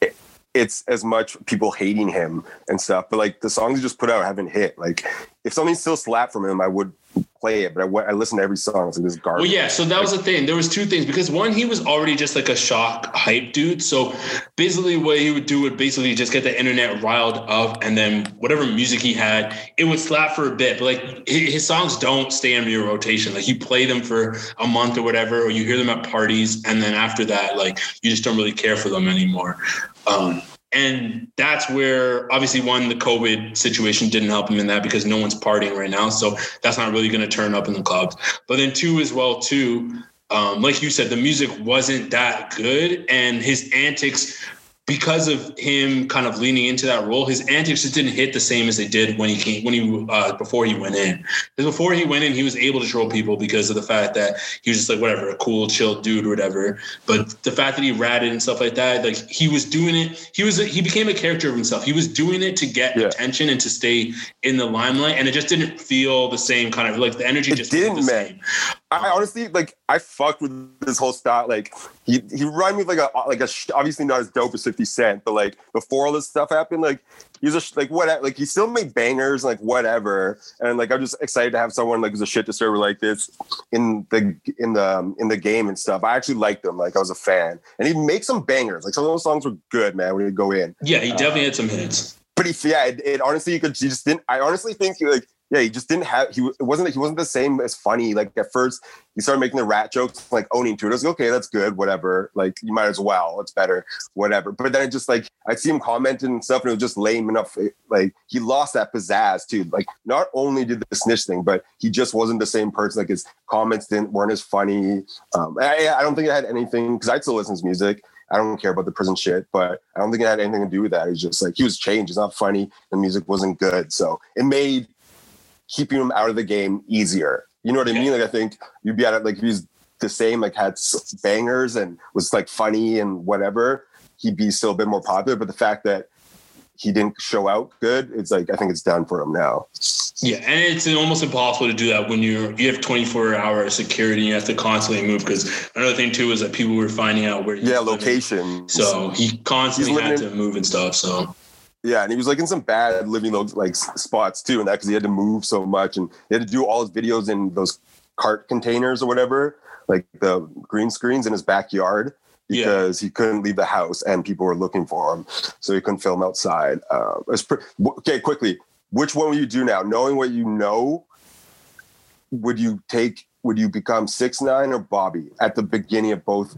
it, it's as much people hating him and stuff. But like the songs he just put out haven't hit. Like if something still slapped from him, I would play it, but I, I listened to every song. It's like this garbage. Well, yeah. So that was the thing. There was two things because one, he was already just like a shock hype dude. So basically, what he would do would basically just get the internet riled up, and then whatever music he had, it would slap for a bit. But like his, his songs don't stay in your rotation. Like you play them for a month or whatever, or you hear them at parties, and then after that, like you just don't really care for them anymore. Um, and that's where obviously one the covid situation didn't help him in that because no one's partying right now. So that's not really going to turn up in the clubs. But then two as well too um, like you said the music wasn't that good and his antics because of him kind of leaning into that role, his antics just didn't hit the same as they did when he came when he uh, before he went in. Because before he went in, he was able to troll people because of the fact that he was just like whatever, a cool, chill dude or whatever. But the fact that he ratted and stuff like that, like he was doing it. He was he became a character of himself. He was doing it to get yeah. attention and to stay in the limelight, and it just didn't feel the same kind of like the energy. It just didn't, the man. I honestly like I fucked with this whole style. Like he he run me of like a like a obviously not as dope as Fifty Cent, but like before all this stuff happened, like he's just like what like he still made bangers like whatever, and like I'm just excited to have someone like who's a shit disturber like this in the in the um, in the game and stuff. I actually liked him. Like I was a fan, and he makes some bangers. Like some of those songs were good, man. When he go in, yeah, he definitely uh, had some hits. But he yeah, it, it honestly you could he just didn't. I honestly think he like yeah, he just didn't have he it wasn't he wasn't the same as funny. Like at first he started making the rat jokes, like owning to it. I was like, okay, that's good, whatever. Like you might as well, it's better, whatever. But then it just like I'd see him commenting and stuff, and it was just lame enough. Like he lost that pizzazz too. Like not only did the snitch thing, but he just wasn't the same person. Like his comments didn't weren't as funny. Um, I, I don't think it had anything because I still listen to music. I don't care about the prison shit, but I don't think it had anything to do with that. It's just like he was changed. He's not funny. The music wasn't good. So it made keeping him out of the game easier. You know what I mean? Like I think you'd be at it like if he's the same, like had bangers and was like funny and whatever, he'd be still a bit more popular. But the fact that he didn't show out good, it's like I think it's done for him now. Yeah, and it's almost impossible to do that when you're you have 24 hour security and you have to constantly move. Because another thing too is that people were finding out where yeah location. So he constantly had to move and stuff. So yeah, and he was like in some bad living like spots too, and that because he had to move so much, and he had to do all his videos in those cart containers or whatever, like the green screens in his backyard because yeah. he couldn't leave the house and people were looking for him, so he couldn't film outside. Uh, pre- okay, quickly, which one will you do now? Knowing what you know, would you take? Would you become six nine or Bobby at the beginning of both,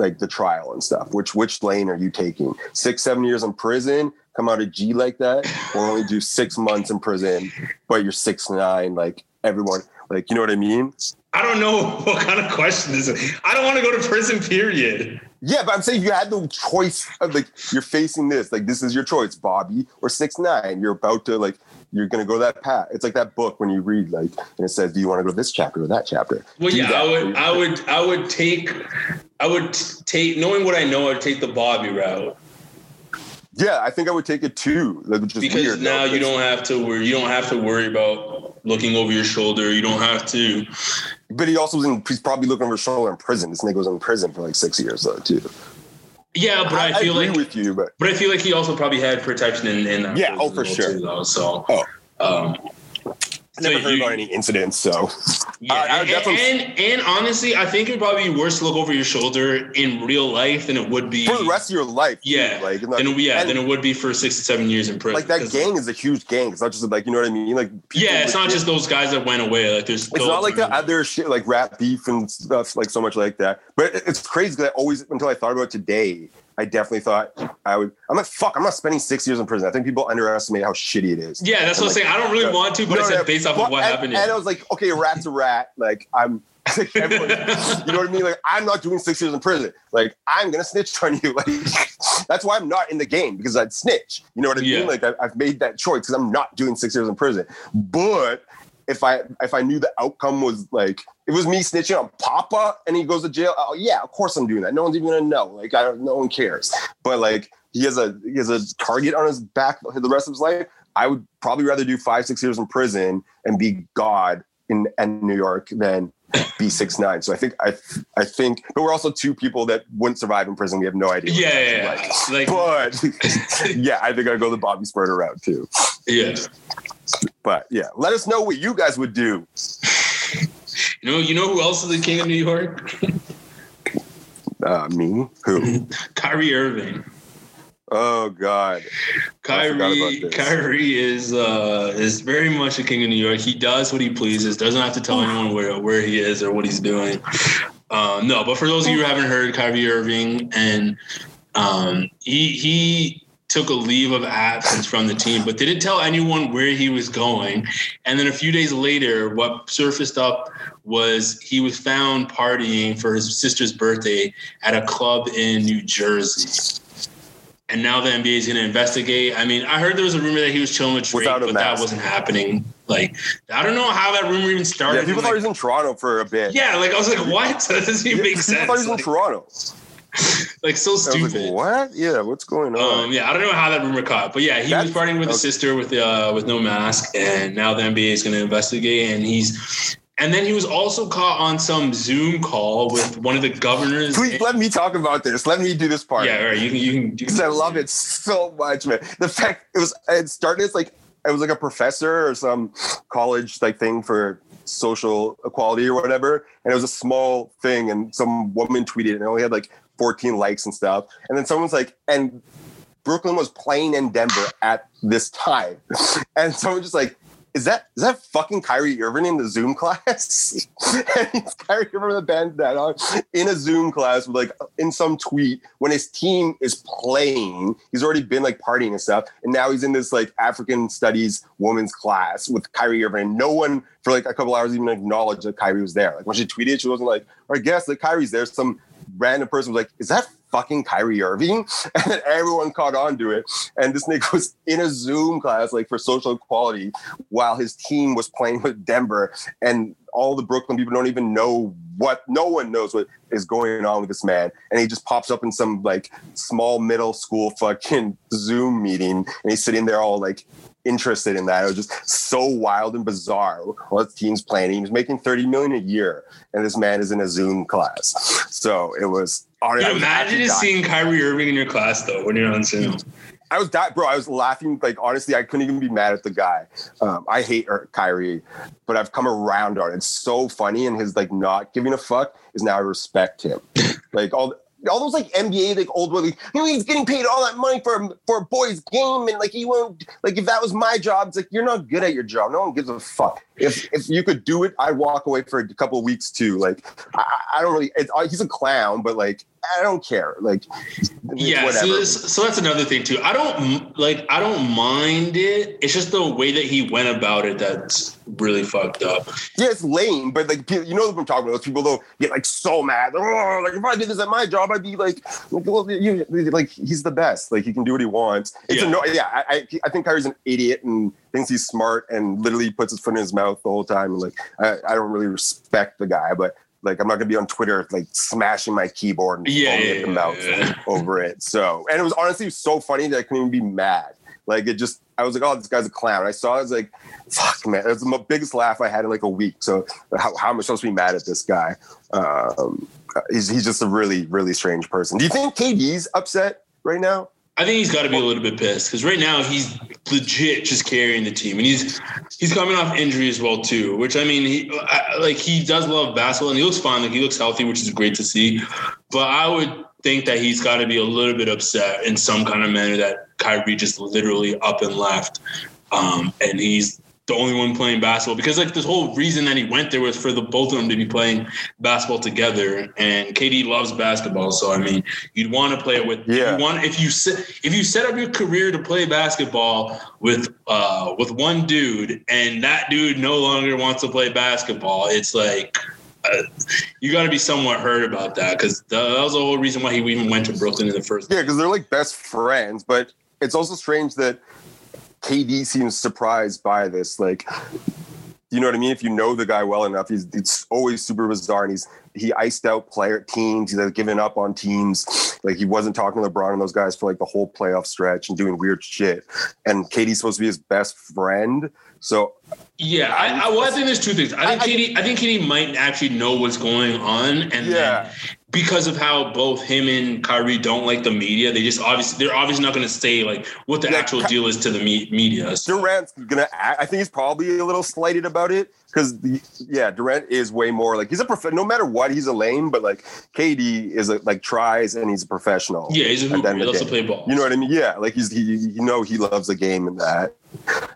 like the trial and stuff? Which which lane are you taking? Six seven years in prison, come out of G like that, or only do six months in prison, but you're six nine, like everyone, like you know what I mean? I don't know (laughs) what kind of question this is. I don't want to go to prison, period. Yeah, but I'm saying you had no choice of like you're facing this, like this is your choice, Bobby or six nine. You're about to like you're gonna go that path. It's like that book when you read like and it says, Do you want to go this chapter or that chapter? Well, Do yeah, I would I would I would take I would take knowing what I know, I'd take the Bobby route. Yeah, I think I would take it too. Like, because weird, now you don't have to worry. You don't have to worry about looking over your shoulder. You don't have to. But he also was in. He's probably looking for shoulder in prison. This nigga was in prison for like six years though too. Yeah, but I, I feel I like with you, but but I feel like he also probably had protection in, in. Yeah, oh for sure. Though, so oh. Um, I never so heard you, about any incidents, so yeah. Uh, and, and, and, honestly, I think it'd probably be worse to look over your shoulder in real life than it would be for the rest of your life. Yeah, too. like then, yeah, and, then it would be for six to seven years in prison. Like that gang is a huge gang. It's not just like you know what I mean. Like yeah, it's not just those guys that went away. Like there's it's not like the other shit like rap beef and stuff like so much like that. But it's crazy because I always until I thought about it today I definitely thought I would. I'm like, fuck, I'm not spending six years in prison. I think people underestimate how shitty it is. Yeah, that's and what like, I'm saying. I don't really want to, but no, I said based off of what and, happened. And I was like, okay, rat's a rat. Like I'm. (laughs) everyone, you know what I mean? Like I'm not doing six years in prison. Like I'm gonna snitch on you. (laughs) Like that's why I'm not in the game because I'd snitch. You know what I yeah. mean? Like I, I've made that choice because I'm not doing six years in prison. But if I if I knew the outcome was like it was me snitching on Papa and he goes to jail, oh yeah, of course I'm doing that. No one's even gonna know. Like I don't, no one cares. But like he has a he has a target on his back the rest of his life. I would probably rather do five six years in prison and be God in, in New York than be six nine. So I think I I think, but we're also two people that wouldn't survive in prison. We have no idea. Yeah, yeah, yeah. Like, like, but (laughs) yeah, I think I'd go the Bobby Shmurda route too. Yeah. But yeah, let us know what you guys would do. You know, you know who else is the king of New York? Uh, me? Who? (laughs) Kyrie Irving. Oh God. I forgot Kyrie. Kyrie is uh, is very much the king of New York. He does what he pleases. Doesn't have to tell anyone where where he is or what he's doing. Um, no, but for those of you who haven't heard, Kyrie Irving and um, he he took a leave of absence from the team, but didn't tell anyone where he was going. And then a few days later, what surfaced up was he was found partying for his sister's birthday at a club in New Jersey. And now the NBA is going to investigate. I mean, I heard there was a rumor that he was chilling with Drake, but that wasn't happening. Like, I don't know how that rumor even started. Yeah, people thought he was in Toronto for a bit. yeah, like I was like, what? (laughs) That doesn't even make people sense. thought he was in Toronto. (laughs) like, so stupid. like, what? Yeah, what's going on? Um, yeah, I don't know how that rumor caught, but yeah, he That's- was partying with his sister with uh, with no mask, and now the NBA is going to investigate. And he's, and then he was also caught on some Zoom call with one of the governors. Please let me talk about this. Let me do this part. yeah, all right, you can, you can, because I love it so much, man. The fact it was it started as like it was like a professor or some college like thing for social equality or whatever, and it was a small thing, and some woman tweeted, and it only had like 14 likes and stuff, and then someone's like, and Brooklyn was playing in Denver at this time, (laughs) and someone just like. Is that is that fucking Kyrie Irving in the Zoom class? (laughs) and it's Kyrie Irving with a bandana on in a Zoom class with like in some tweet when his team is playing. He's already been like partying and stuff, and now he's in this like African studies woman's class with Kyrie Irving. And no one for like a couple hours even acknowledged that Kyrie was there. Like when she tweeted, she wasn't like, "I guess that Kyrie's there." Some random person was like, "Is that fucking Kyrie Irving?" (laughs) And then everyone caught on to it. And this nigga was in a Zoom class like for social equality while his team was playing with Denver, and all the Brooklyn people don't even know what. No one knows what is going on with this man, and he just pops up in some like small middle school fucking Zoom meeting, and he's sitting there all like interested in that. It was just so wild and bizarre. While his team's playing, he was making thirty million a year, and this man is in a Zoom class. So it was. Dude, imagine just dying. seeing Kyrie Irving in your class though when you're on Zoom. I was that bro. I was laughing. Like honestly, I couldn't even be mad at the guy. Um, I hate Kyrie, but I've come around on it. It's so funny, and his like not giving a fuck is now I respect him. like all. All those like NBA like old like you know he's getting paid all that money for for a boys game and like he won't like if that was my job it's like you're not good at your job. No one gives a fuck. If if you could do it I'd walk away for a couple of weeks too. Like I, I don't really it's, uh, he's a clown but like I don't care like Yeah, whatever so, so that's another thing too. I don't like. I don't mind it. It's just the way that he went about it that's really fucked up. Yeah, it's lame, but like you know what I'm talking about. Those people though get like so mad. Oh, like if I did this at my job, I'd be like, like, well, you, like he's the best. Like he can do what he wants. It's Yeah. a no. Yeah, I, I I think Kyrie's an idiot and thinks he's smart and literally puts his foot in his mouth the whole time. And like I, I don't really respect the guy, but like I'm not gonna be on Twitter like smashing my keyboard and Yeah, yeah, at the yeah, mouth yeah. (laughs) over it. So and it was honestly so funny that I couldn't even be mad. Like it just, I was like, oh, this guy's a clown. I saw, it, I was like, fuck, man, it was the biggest laugh I had in like a week. So how, how am I supposed to be mad at this guy? Um, he's he's just a really really strange person. Do you think KD's upset right now? I think he's got to be a little bit pissed because right now he's legit just carrying the team, and he's he's coming off injury as well too. Which I mean, he I, like he does love basketball, and he looks fine. Like he looks healthy, which is great to see. But I would think that he's got to be a little bit upset in some kind of manner that Kyrie just literally up and left, um, and he's the only one playing basketball. Because like this whole reason that he went there was for the both of them to be playing basketball together. And KD loves basketball. So I mean you'd want to play it with Yeah. you want if you set if you set up your career to play basketball with uh with one dude and that dude no longer wants to play basketball it's like uh, you got to be somewhat hurt about that. Because that was the whole reason why he even went to Brooklyn in the first Yeah, because they're like best friends, but it's also strange that KD seems surprised by this. Like, you know what I mean? If you know the guy well enough, he's it's always super bizarre, and he's he iced out player teams. He's like, given up on teams. Like he wasn't talking to LeBron and those guys for like the whole playoff stretch and doing weird shit. And KD's supposed to be his best friend, so Yeah, I, I, well, I think there's two things. I think I- I- KD, I think KD might actually know what's going on, and Yeah. Because of how both him and Kyrie don't like the media, they just obviously they're obviously not going to say like what the Yeah, actual Ky- deal is to the me- media. So- Durant's gonna. Act, I think he's probably a little slighted about it because, yeah, Durant is way more like he's a prof. No matter what, he's a lame. But like KD is a, like tries and he's a professional. yeah, he's a hooper. He loves to play ball. You know what I mean? Yeah, like he's he, you know he loves the game and that.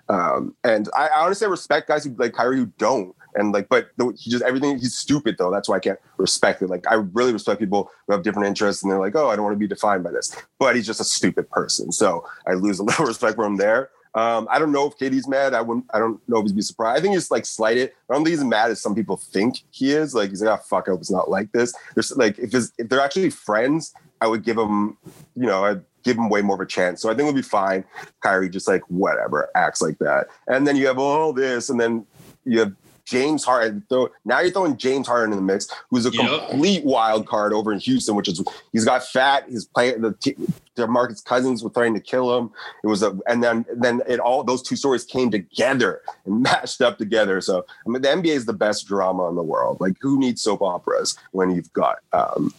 Um, and I, I honestly respect guys who like Kyrie who don't. And like, but the, he just everything he's stupid though. That's why I can't respect it. Like, I really respect people who have different interests and they're like, oh, I don't want to be defined by this. But he's just a stupid person. So I lose a (laughs) little respect for him there. Um, I don't know if KD's mad. I wouldn't. I don't know if he'd be surprised. I think he's like slighted. I don't think he's mad as some people think he is. Like he's like, oh fuck, I hope it's not like this. There's like if it's, if they're actually friends, I would give him, you know, I'd give him way more of a chance. So I think it'll be fine. Kyrie just like whatever acts like that, and then you have all this, and then you have James Harden. Throw, now you're throwing James Harden in the mix, who's a Yep. complete wild card over in Houston, which is he's got fat. He's playing the t- Marcus Cousins were trying to kill him. It was a, and then then it all those two stories came together and (laughs) mashed up together. So I mean, the NBA is the best drama in the world. Like, who needs soap operas when you've got um,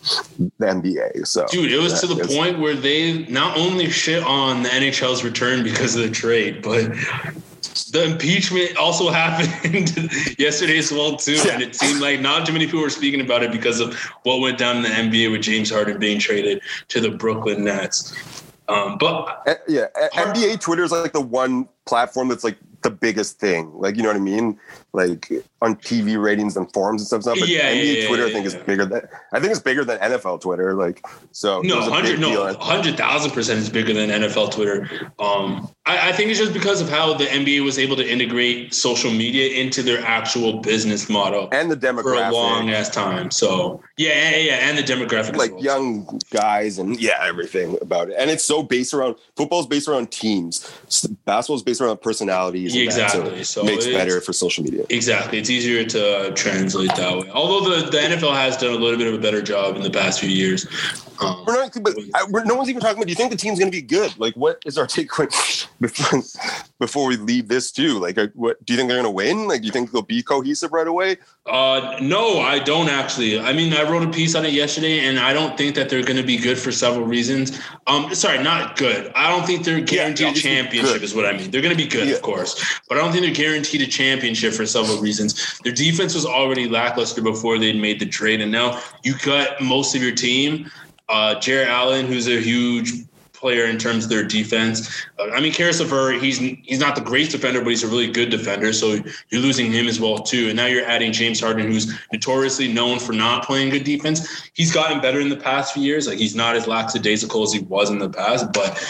the NBA? So, Dude, it was to the that point where they not only shit on the NHL's return because of the trade, but the impeachment also (laughs) happened yesterday as well too. And it seemed like not too many people were speaking about it because of what went down in the NBA with James Harden being traded to the Brooklyn Nets. Um, but Uh, yeah, uh, NBA Twitter is like the one platform that's like the biggest thing. Like, you know what I mean? Like on TV ratings and forums and stuff. But Yeah, NBA yeah, yeah, Twitter, I think, yeah. is bigger than. I think it's bigger than NFL Twitter. Like, so no, hundred no, hundred thousand percent is bigger than NFL Twitter. Um, I, I think it's just because of how the NBA was able to integrate social media into their actual business model and the demographic for a long ass time. So yeah, yeah, yeah, and the demographic, like well. young guys, and yeah, everything about it. And it's so based around football's based around teams. S- Basketball's based around personalities. Exactly. so So it makes better for social media. Exactly. It's easier to uh, translate that way. Although the, the NFL has done a little bit of a better job in the past few years. Um, We're not, but I, we're, no one's even talking about. Do you think the team's going to be good? Like, what is our (laughs) take before, before we leave this too? Like, uh, what do you think they're going to win? Like, do you think they'll be cohesive right away? uh, no, I don't actually. I mean, I wrote a piece on it yesterday, and I don't think that they're going to be good for several reasons. Um, sorry, not good. I don't think they're guaranteed a championship. Is what I mean. They're going to be good, Yeah. of course, but I don't think they're guaranteed a championship for several reasons. Their defense was already lackluster before they'd made the trade, and now you cut most of your team. Uh, Jarrett Allen, who's a huge player in terms of their defense. Uh, I mean, Caris LeVert, he's he's not the greatest defender, but he's a really good defender. So you're losing him as well too. And now you're adding James Harden, who's notoriously known for not playing good defense. He's gotten better in the past few years. Like he's not as lackadaisical as he was in the past, but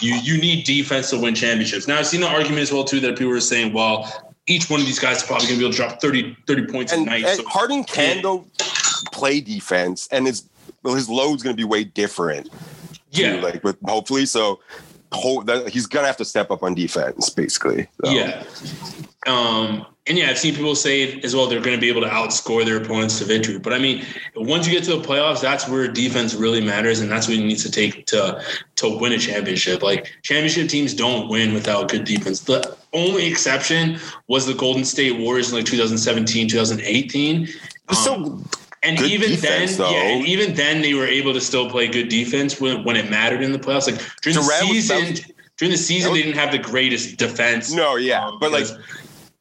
you you need defense to win championships. Now I've seen the argument as well too that people are saying, well, each one of these guys is probably going to be able to drop 30, 30 points a night. and So Harden can though play defense, and his well, his load's going to be way different. too, yeah, like with hopefully so. Whole, that, he's gonna have to step up on defense, basically. So, Yeah. Um, and yeah, I've seen people say as well they're going to be able to outscore their opponents to victory. But I mean, once you get to the playoffs, that's where defense really matters, and that's what you need to take to to win a championship. Like championship teams don't win without good defense. The only exception was the Golden State Warriors in like 2017, 2018. So Um, and good even defense, then, though. yeah, even then they were able to still play good defense when, when it mattered in the playoffs. Like during Durant the season, was- during the season, was- they didn't have the greatest defense. no, yeah, Um, but like because,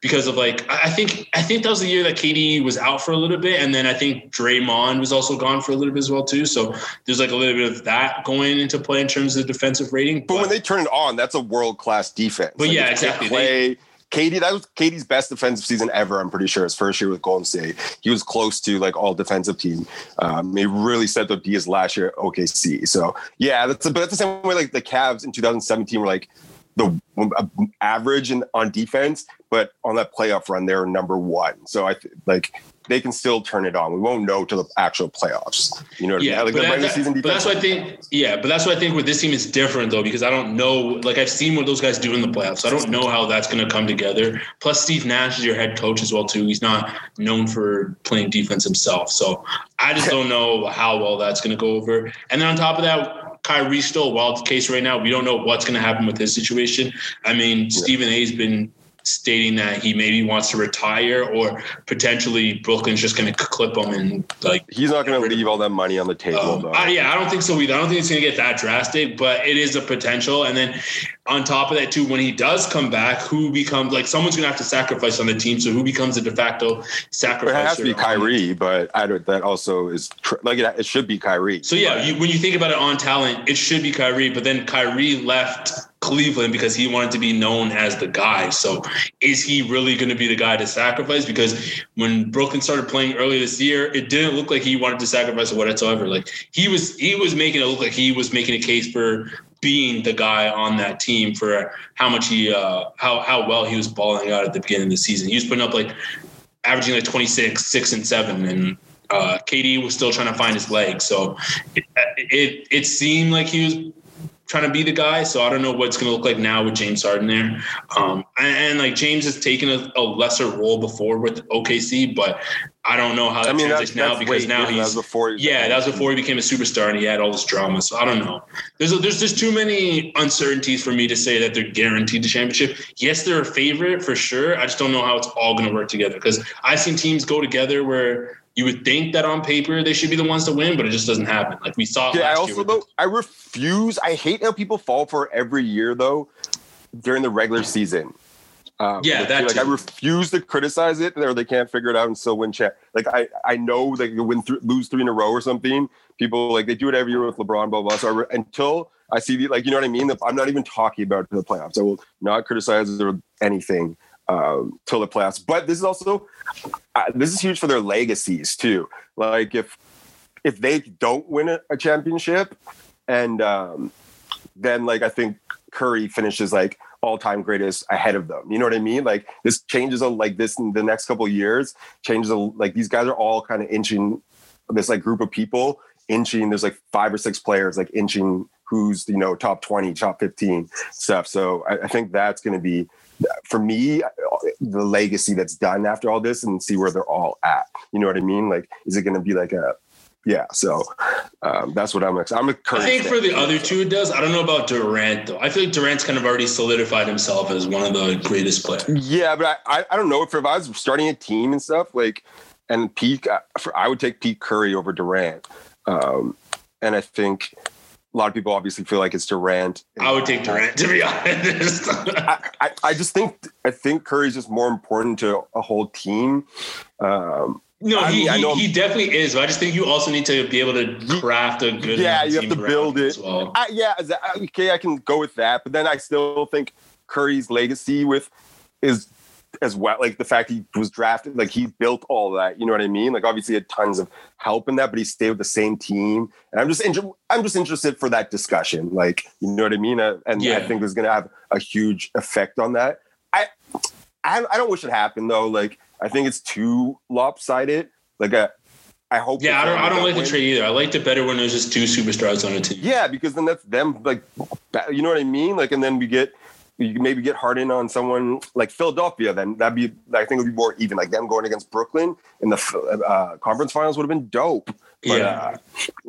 because of like I think I think that was the year that KD was out for a little bit, and then I think Draymond was also gone for a little bit as well too. So there's like a little bit of that going into play in terms of the defensive rating. But when they turn it on, that's a world class defense. But yeah, if they exactly. Play KD, that was KD's best defensive season ever. I'm pretty sure his first year with Golden State, he was close to like all defensive team. Um, he really set up his last year at OKC. So yeah, that's but that's the same way like the Cavs in 2017 were like the average in, on defense, but on that playoff run, they're number one. So I like they can still turn it on. We won't know till the actual playoffs. You know what yeah, I mean? Like but, the regular season but that's what I think. Yeah, but that's what I think with this team is different though because I don't know. Like I've seen what those guys do in the playoffs. So I don't know how that's going to come together. Plus, Steve Nash is your head coach as well too. He's not known for playing defense himself. So I just don't know how well that's going to go over. And then on top of that. Kyrie's still a wild case right now. We don't know what's going to happen with his situation. I mean, Stephen A's been stating that he maybe wants to retire or potentially Brooklyn's just going to clip him and like he's not going to leave all that money on the table. um, though. I, yeah, I don't think so either. I don't think it's going to get that drastic, but it is a potential. And then on top of that, too, when he does come back, who becomes like someone's going to have to sacrifice on the team. So who becomes a de facto sacrifice? it has to be Kyrie, but I don't. That also is tr- like it, it should be Kyrie. So yeah, you, when you think about it on talent, it should be Kyrie. But then Kyrie left Cleveland because he wanted to be known as the guy. So is he really going to be the guy to sacrifice? Because when Brooklyn started playing earlier this year, it didn't look like he wanted to sacrifice whatsoever. Like he was, he was making it look like he was making a case for being the guy on that team for how much he, uh, how how well he was balling out at the beginning of the season. He was putting up like averaging like 26, six and seven, and uh, KD was still trying to find his legs. So it, it it seemed like he was trying to be the guy. So I don't know what's going to look like now with James Harden there. Um, and, and, like James has taken a, a, lesser role before with OKC, but I don't know how that I mean, translates now because now he's That before. he yeah, that was before he became a superstar and he had all this drama. So I don't know. There's a, there's just too many uncertainties for me to say that they're guaranteed the championship. Yes, they're a favorite for sure. I just don't know how it's all going to work together because I've seen teams go together where you would think that on paper they should be the ones to win, but it just doesn't happen. Like we saw. Yeah, I also though I refuse. I hate how people fall for every year though during the regular season. Um, Yeah, that like I refuse to criticize it, or they can't figure it out and still win. Champ. Like I, I know they can win, th- lose three in a row or something. People like they do it every year with LeBron, blah blah. So I re- until I see the like, you know what I mean. I'm not even talking about the playoffs. I will not criticize or anything um, till the playoffs. But this is also uh, this is huge for their legacies too. Like if if they don't win a, a championship, and um, then like I think Curry finishes like all time greatest ahead of them. You know what I mean? Like this changes a, like this in the next couple years. Changes a, like these guys are all kind of inching this like group of people inching. There's like five or six players like inching who's you know top twenty, top fifteen stuff. So I, I think that's going to be for me the legacy that's done after all this and see where they're all at. You know what I mean? Like, is it going to be like a yeah? So um, that's what I'm. ex- I'm I think for the other two, it does. I don't know about Durant though. I feel like Durant's kind of already solidified himself as one of the greatest players. Yeah, but I, I, I don't know if, if I was starting a team and stuff like and peak, uh, for, I would take Pete Curry over Durant. Um, and I think a lot of people obviously feel like it's Durant. I would take Durant to be honest. I, I, I just think I think Curry's just more important to a whole team. Um, no, I he, mean, he, he definitely is. But I just think you also need to be able to craft a good yeah, you have to build it. as well. I, yeah, okay, I can go with that, but then I still think Curry's legacy with is as well, like the fact he was drafted, like he built all that. You know what I mean? Like obviously, he had tons of help in that, but he stayed with the same team. And I'm just, inter- I'm just interested for that discussion. Like, you know what I mean? Uh, and I think it's going to have a huge effect on that. I, I, I don't wish it happened though. Like, I think it's too lopsided. Like, a, I hope. Yeah, I don't. I don't like the trade either. I liked it better when there's just two superstars on a team. Yeah, because then that's them. Like, you know what I mean? Like, and then we get you can maybe get Harden on someone like Philadelphia. Then that'd be I think it would be more even. Like them going against Brooklyn in the uh, conference finals would have been dope. But, Yeah. uh,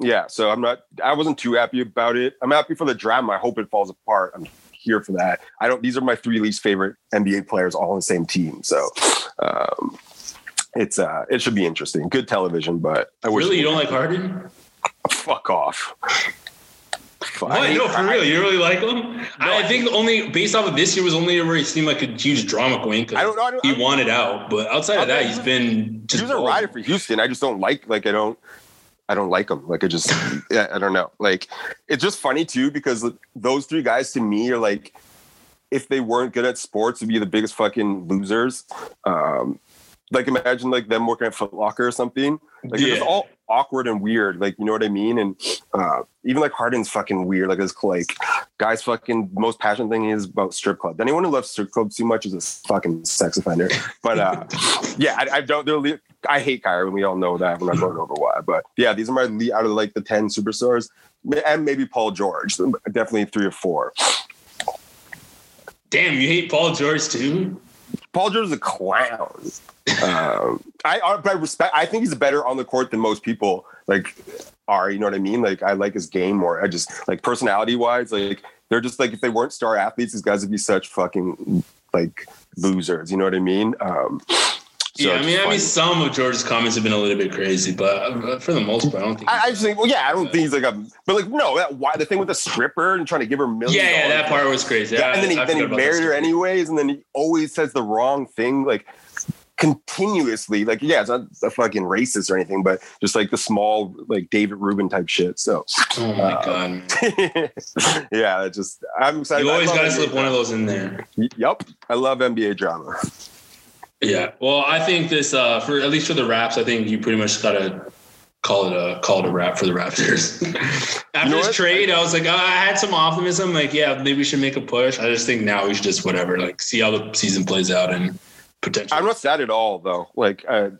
yeah. So I'm not. I wasn't too happy about it. I'm happy for the drama. I hope it falls apart. I'm here for that. I don't. These are my three least favorite NBA players, all on the same team. So. Um, it's uh, it should be interesting. Good television, but I wish Really, you don't like Harden? fuck off. I What? No, for real. You really like him? I think only based off of this year was only where he seemed like a huge drama queen. 'cause I don't. I don't, He I- wanted out, but outside of that, he's been just. he was a rider for Houston. I just don't like like I don't I don't like him. Like I just (laughs) yeah, I don't know. Like it's just funny too because those three guys to me are like if they weren't good at sports, would be the biggest fucking losers. Um, like imagine like them working at Foot Locker or something. Like Yeah. all awkward and weird. Like you know what I mean? And uh, even like Harden's fucking weird. Like this like guy's fucking most passionate thing is about strip club. Anyone who loves strip clubs too much is a fucking sex offender. But uh, (laughs) yeah, I, I don't. They're, I hate Kyrie, and we all know that. We're not going over why. But yeah, these are my out of like the ten superstars, and maybe Paul George. Definitely three or four. Damn, you hate Paul George too? Paul George is a clown. um, I, I respect. I think he's better on the court than most people like are. You know what I mean? Like I like his game more. I just like personality wise, like they're just like if they weren't star athletes, these guys would be such fucking like losers. You know what I mean? Um, so yeah, I mean, I mean, some of George's comments have been a little bit crazy, but uh, for the most part, I don't think. I, I just think, well, yeah, I don't think he's like a, but like, no, that why the thing with the stripper and trying to give her millions. yeah, yeah, that part was crazy. Yeah, and then he I then he forgot about that married her anyways, and then he always says the wrong thing, like continuously. Like, yeah, it's not a fucking racist or anything, but just like the small, like David Rubin type shit. So, Oh my Uh, god, (laughs) yeah, just I'm excited. you always got to slip one of those in there. Yep, I love NBA drama. Yeah. Well, I think this uh for at least for the Raps, I think you pretty much gotta call it a call it a wrap for the Raptors. (laughs) After know this what? trade, I was like, uh, I had some optimism. Like, yeah, maybe we should make a push. I just think now we should just whatever, like, see how the season plays out and potentially. I'm not sad at all, though. Like, uh,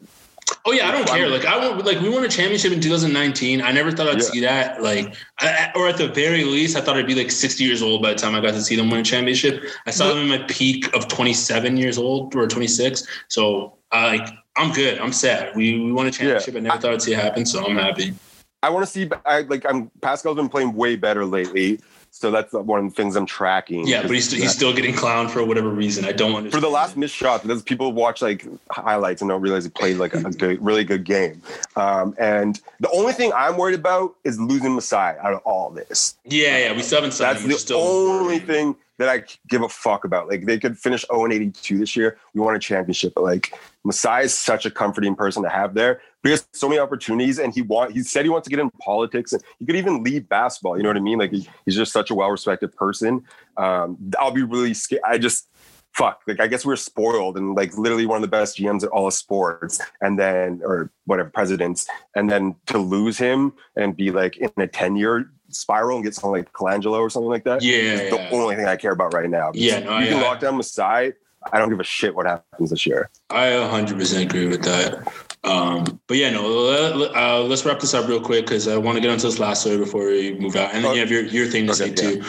Oh yeah, I don't care. Like I want, like we won a championship in 2019. I never thought I'd Yeah. see that. Like, I, or at the very least, I thought I'd be like 60 years old by the time I got to see them win a championship. I saw them in my peak of 27 years old or 26. So, I like, I'm good. I'm sad. We we won a championship. I never thought I'd see it happen. So I'm happy. I want to see. I like. I'm Pascal's been playing way better lately, so that's one of the things I'm tracking. Yeah, but he's he's still getting clowned for whatever reason. I don't understand. for the last missed shot, because people watch like highlights and don't realize he played like a (laughs) good, really good game. Um, and the only thing I'm worried about is losing Masai out of all this. Yeah, yeah, we still haven't signed That's him, the only thing that I give a fuck about. Like they could finish 0 and 82 this year. We won a championship, but like Masai is such a comforting person to have there. But he has so many opportunities, and he want he said he wants to get in politics, and he could even leave basketball. You know what I mean? Like he, he's just such a well respected person. Um, I'll be really scared. I just fuck. Like I guess we're spoiled, and like literally one of the best GMs at all of sports, and then or whatever presidents, and then to lose him and be like in a 10 year spiral and get something like Colangelo or something like that. Yeah, is the yeah. only thing I care about right now. Yeah, no, you I- can I- lock down Masai. I don't give a shit what happens this year. I 100% agree with that. Um, but yeah, no, let, uh, let's wrap this up real quick because I want to get onto this last story before we move out. And then Oh, you have your, your thing to okay, say too.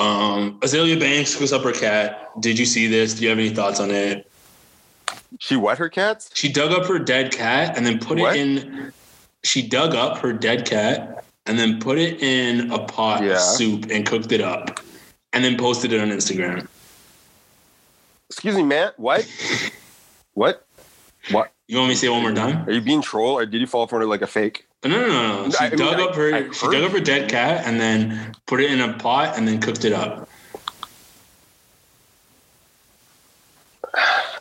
Um, Azealia Banks goes up her cat. Did you see this? Do you have any thoughts on it? She wet her cats? She dug up her dead cat and then put What? it in. She dug up her dead cat and then put it in a pot Yeah. of soup and cooked it up and then posted it on Instagram. Excuse me, man. What? (laughs) what? What? You want me to say it one more time? Are you being troll or did you fall for it like a fake? No, no, no, no. She I mean, dug I- up her. She dug up her dead cat and then put it in a pot and then cooked it up.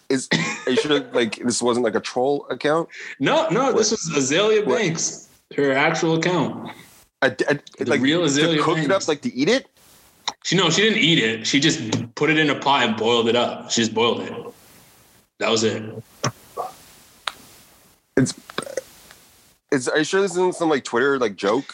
Is are you sure (laughs) like this wasn't like a troll account? No, no, this was Azealia What? Banks, her actual account. A, a, The like real to cook it Banks. up, like to eat it? She no, she didn't eat it. She just put it in a pot and boiled it up. She just boiled it. That was it. It's is are you sure this isn't some like Twitter like joke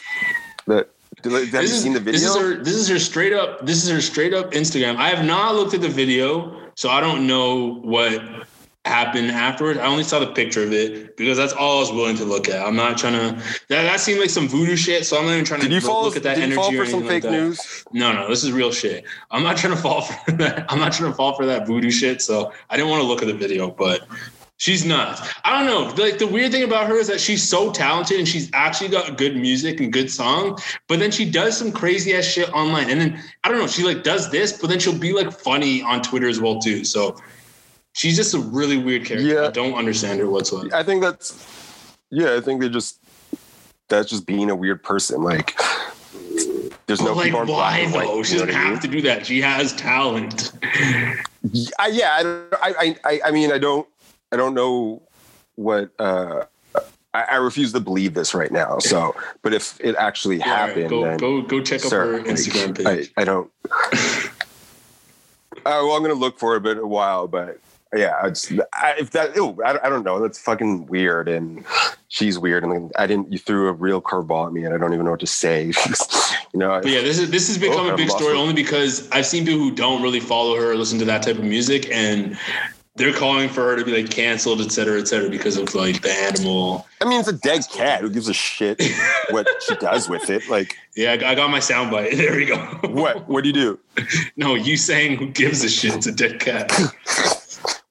that did, have you is, seen the video? this is her. This is her straight up. This is her straight up Instagram. I have not looked at the video, so I don't know what happened afterwards. I only saw the picture of it because that's all I was willing to look at. I'm not trying to. That, that seemed like some voodoo shit, so I'm not even trying did to look, fall? look at that did you energy fall or for some anything like fake that. news? No, no, this is real shit. I'm not trying (laughs) to fall for that. I'm not trying to fall for that voodoo shit. So I didn't want to look at the video, but she's nuts. I don't know. Like the weird thing about her is that she's so talented and she's actually got good music and good song, but then she does some crazy ass shit online. And then I don't know, she like does this, but then she'll be like funny on Twitter as well too. So she's just a really weird character. Yeah. I don't understand her whatsoever. I think that's yeah. I think they just that's just being a weird person. Like there's no But like, why though? you She doesn't I mean? have to do that. She has talent. I, yeah, I, don't- I, I, I mean, I don't, I don't know what. uh I, I refuse to believe this right now. So, but if it actually Yeah, happened, go, then go go check out her like, Instagram I, page. I don't. (laughs) Uh, well, I'm gonna look for it a bit a while, but yeah, it's, I, if that, ew, I, I don't know. That's fucking weird, and she's weird, and I didn't. You threw a real curveball at me, and I don't even know what to say. (laughs) you know, But yeah, this is this has oh, become Oh, a big story it. only because I've seen people who don't really follow her or listen to that type of music, and they're calling for her to be like canceled, et cetera, et cetera, because of like the animal. I mean, it's a dead cat. Who gives a shit what she does with it? Like, (laughs) Yeah, I I got my soundbite. (laughs) There we go. what? What do you do? No, you saying who gives a shit? It's a dead cat.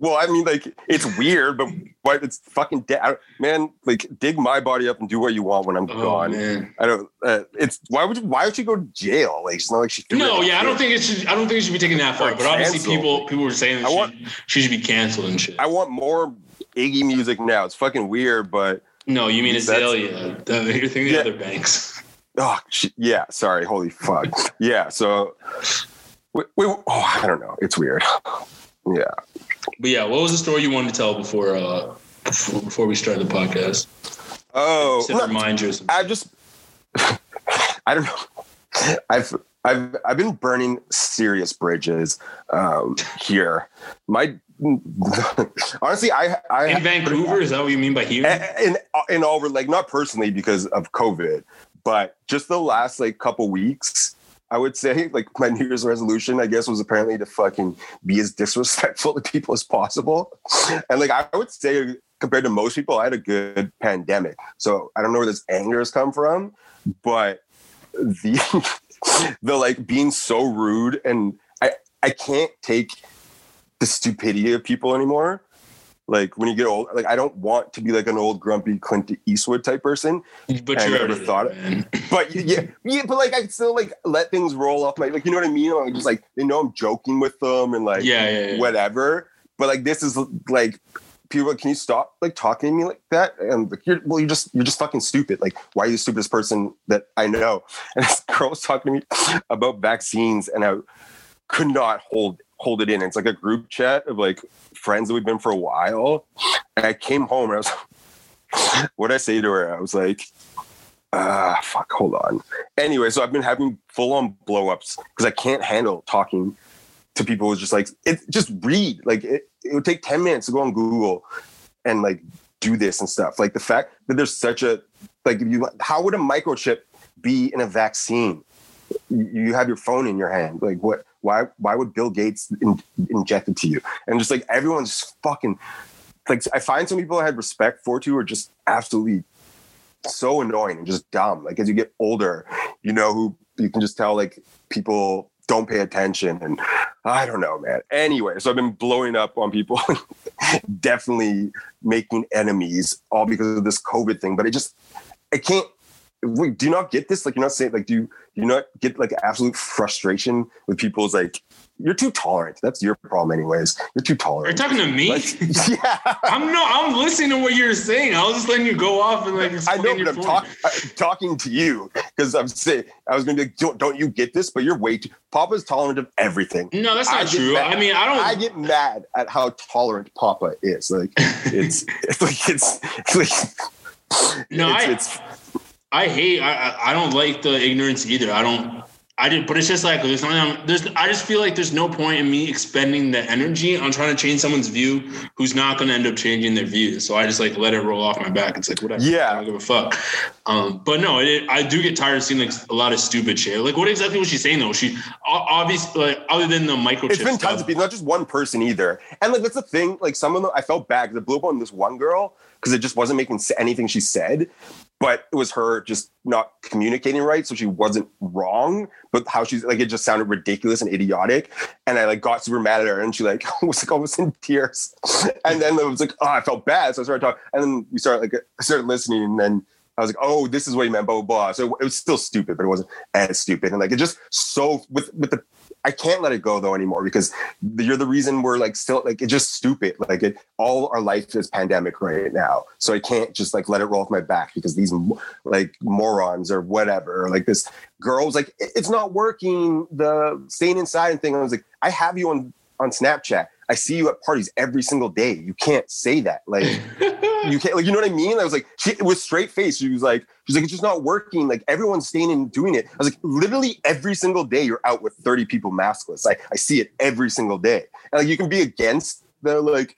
Well, I mean, like it's weird, but what it's fucking dead, man. Like dig my body up and do what you want when I'm Oh, gone. man. I don't. Uh, it's why would you, why would you go to jail? Like it's not like she. No, it. No, yeah, I don't think it should. I don't think it should be taken that far. But obviously, people people were saying that I she, want- she should be canceled and shit. I want more Iggy music now. It's fucking weird, but no, you mean Azealia? The, you're thinking Yeah. the other banks. (laughs) oh sh- yeah. Sorry, holy fuck. yeah. So, we, we, oh, I don't know. It's weird. (laughs) Yeah. But yeah, what was the story you wanted to tell before uh before, before we started the podcast? Oh, to remind you. I just (laughs) I don't know. I've I've I've been burning serious bridges um, here. My (laughs) honestly, I I in Vancouver, is that what you mean by here? in in all like not personally because of COVID, but just the last like couple weeks. I would say (laughs) like my New Year's resolution, I guess, was apparently to fucking be as (laughs) disrespectful to people as possible. And like I would say, compared to most people, I had a good pandemic. So I don't know where this anger has come from, but the (laughs) the like being so rude and I I can't take the stupidity of people anymore. Like when you get old, like I don't want to be like an old grumpy Clint Eastwood type person. (laughs) but you're never thought it. man. But yeah, yeah, but like I still like let things roll off my like you know what I mean? I'm just like they know I'm joking with them and like Yeah, yeah, yeah. whatever. But like this is like people can you stop like talking to me like that? And like you're well, you're just you're just fucking stupid. Like why are you the stupidest person that I know? (laughs) And this girl was talking to me (laughs) about vaccines and I could not hold hold it in. It's like a group chat of like friends that we've been for a while. And I came home and I was (laughs) what I say to her? I was like, ah, fuck, hold on. Anyway, so I've been having full on blow ups because I can't handle talking to people who's just like, it just read. Like it, it would take 10 minutes to go on Google and like do this and stuff. Like the fact that there's such a, like, if you, how would a microchip be in a vaccine? You have your phone in your hand. Like what, why, why would Bill Gates in, inject it to you? And just like everyone's fucking, like I find some people I had respect for too are just absolutely so annoying and just dumb. Like as you get older, you know who you can just tell like people don't pay attention and I don't know, man. Anyway, so I've been blowing up on people, (laughs) definitely making enemies all because of this COVID thing. But it just I can't wait, do you not get this? Like you're not saying like do you do you not get like absolute frustration with people's like you're too tolerant. That's your problem anyways. You're too tolerant. You're talking to me? Like, (laughs) yeah. I'm no, I'm listening to what you're saying. I was just letting you go off and like I know, but I'm talk, I'm uh, talking to you because I'm saying I was going to be like, don't, don't you get this? But you're way too. Papa's tolerant of everything. No, that's not get true. mad- I mean, I don't. I get mad at how tolerant Papa is. Like it's, (laughs) it's like it's, it's like No, it's, I- it's I hate. I, I don't like the ignorance either. I don't. I did, but it's just like there's not. There's. I just feel like there's no point in me expending the energy on trying to change someone's view who's not going to end up changing their views. So I just like let it roll off my back. It's like whatever. Yeah. I don't give a fuck. Um, but no, it, I do get tired of seeing like a lot of stupid shit. Like what exactly was she saying though? She obviously like other than the microchip it's been tons of people, not just one person either. And like that's the thing. Like some of them, I felt bad because it blew up on this one girl because it just wasn't making anything she said. But it was her just not communicating right, so she wasn't wrong. But how she's like, it just sounded ridiculous and idiotic. And I like got super mad at her, and she like (laughs) was like almost in tears. And then it was like, oh, I felt bad, so I started talking. And then we started like I started listening, and then I was like, oh, this is what you meant, blah blah blah. So it was still stupid, but it wasn't as stupid. And like it just so with with the I can't let it go though anymore because you're the reason we're like still like it's just stupid. Like it all our life is pandemic right now. So I can't just like let it roll off my back because these like morons or whatever. Like this girl was like, it's not working, the staying inside and thing. I was like, I have you on on Snapchat. I see you at parties every single day. You can't say that. Like (laughs) you can't like you know what I mean? I was like, she with straight face, she was like, she's like, it's just not working. Like everyone's staying and doing it. I was like, literally every single day you're out with 30 people maskless. I, I see it every single day. And like you can be against the like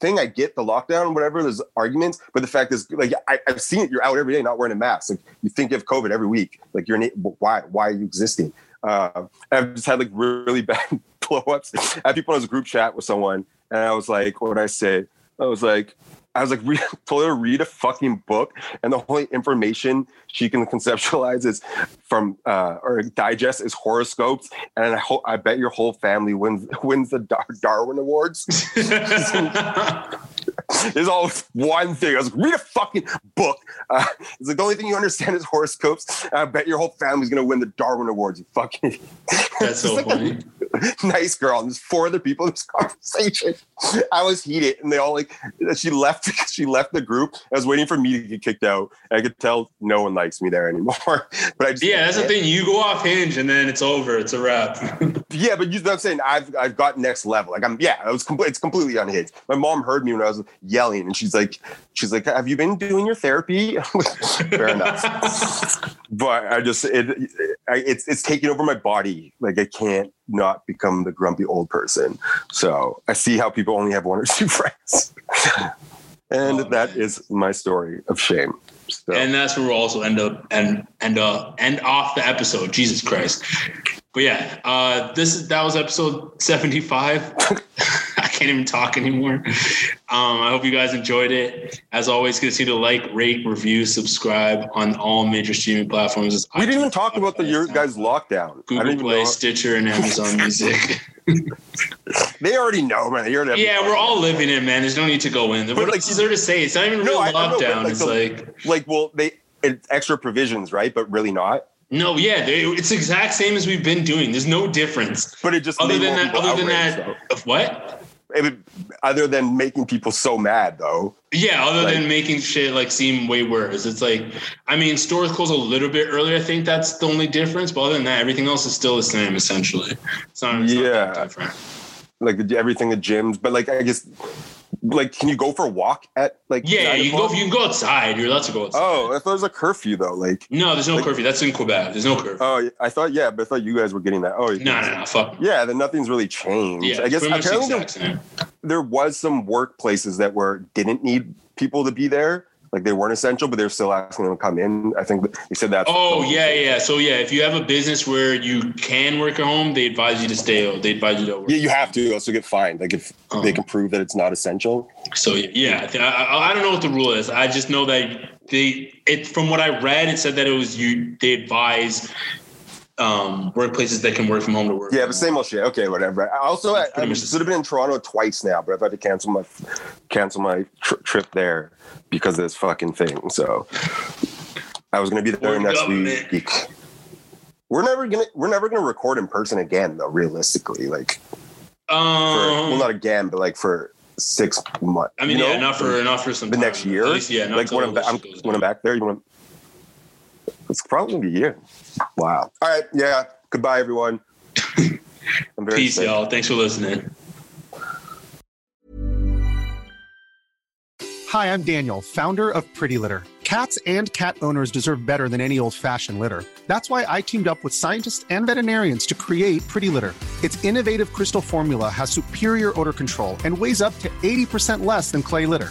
thing. I get the lockdown whatever, there's arguments, but the fact is like I, I've seen it, you're out every day not wearing a mask. Like you think you have COVID every week. Like you're why why are you existing? Uh, I've just had like really (laughs) bad blow ups. I had people in this group chat with someone, and I was like, what did I say? I was like, I was like, (laughs) read, told her to read a fucking book, and the only information she can conceptualize is from uh, or digest is horoscopes, and I hope I bet your whole family wins (laughs) wins the Dar- Darwin Awards. (laughs) There's all one thing. I was like, read a fucking book. Uh, it's like the only thing you understand is horoscopes. I bet your whole family's gonna win the Darwin Awards. You fucking. That's so like a funny. (laughs) nice girl. And there's four other people in this (laughs) conversation. I was heated, and they all like. She left. (laughs) She left the group. I was waiting for me to get kicked out. I could tell no one likes me there anymore. But I just, Yeah, that's the thing. You go off hinge and then it's over. It's a wrap. Yeah, but you know what I'm saying? I've I've got next level. Like I'm yeah, I was complete it's completely unhinged. My mom heard me when I was yelling and she's like she's like, Have you been doing your therapy? Fair enough. but I just it I, it's it's taking over my body. Like I can't not become the grumpy old person. So I see how people only have one or two (laughs) friends. and Oh, that man. is my story of shame. So and that's where we'll also end up and end uh end off the episode. Jesus Christ. But yeah, uh this is that was episode 75. (laughs) I can't even talk anymore. Um, I hope you guys enjoyed it. As always, continue to like, rate, review, subscribe on all major streaming platforms. It's we didn't even talk about the your guys lockdown. I Google Play, know. Stitcher, and Amazon (laughs) Music. (laughs) They already know, man. They already yeah, we're all living it, man. There's no need to go in. What like, is there to say? It's not even No, real I- I know, lockdown. like, it's the- like like well they it's extra provisions right but really not no, yeah, they, it's exact same as we've been doing. There's no difference. but it just Other than that, other than that, of what? It other than making people so mad though Yeah, other Like- than making shit like seem way worse. It's like, I mean, stores close a little bit earlier. I think that's the only difference. But other than that, everything else is still the same essentially. It's not, it's not Yeah. different. like everything at gyms but like i guess like can you go for a walk at like Yeah, you can go. You can go outside. You're allowed to go outside. oh i thought there was a curfew though like no, there's no like- curfew. That's in Quebec. There's no curfew. oh i thought yeah but i thought you guys were getting that oh no, no, no. Fuck. yeah then nothing's really changed Yeah, i guess apparently there, there was some workplaces that were didn't need people to be there like they weren't essential but they're still asking them to come in i think they said that Oh yeah, yeah. So yeah, if you have a business where you can work at home, they advise you to stay. They advise you to work. Yeah, you have to also get fined. Like if Oh. they can prove that it's not essential. So yeah, I, I, I I don't know what the rule is. I just know that they it from what I read, it said that it was you. They advise um, workplaces that can work from home to work. Yeah, the same old shit. Okay, whatever. I also, I, I pretty much the should have been in Toronto twice now, but I've had to cancel my cancel my tr- trip there because of this fucking thing. So I was going to be there next government. week. We're never gonna we're never gonna record in person again though. Realistically, like for, Um, well, not again, but like for six months. I mean, you yeah, know? not for not for some the time. next year. Least, yeah, not like when I'm, back, I'm this shit goes when I'm back there. You want? It's probably gonna be a year. Wow. All right. Yeah. Goodbye, everyone. (laughs) I'm very Peace, sick. y'all. Thanks for listening. Hi, I'm Daniel, founder of Pretty Litter. Cats and cat owners deserve better than any old fashioned litter. That's why I teamed up with scientists and veterinarians to create Pretty Litter. Its innovative crystal formula has superior odor control and weighs up to 80% less than clay litter.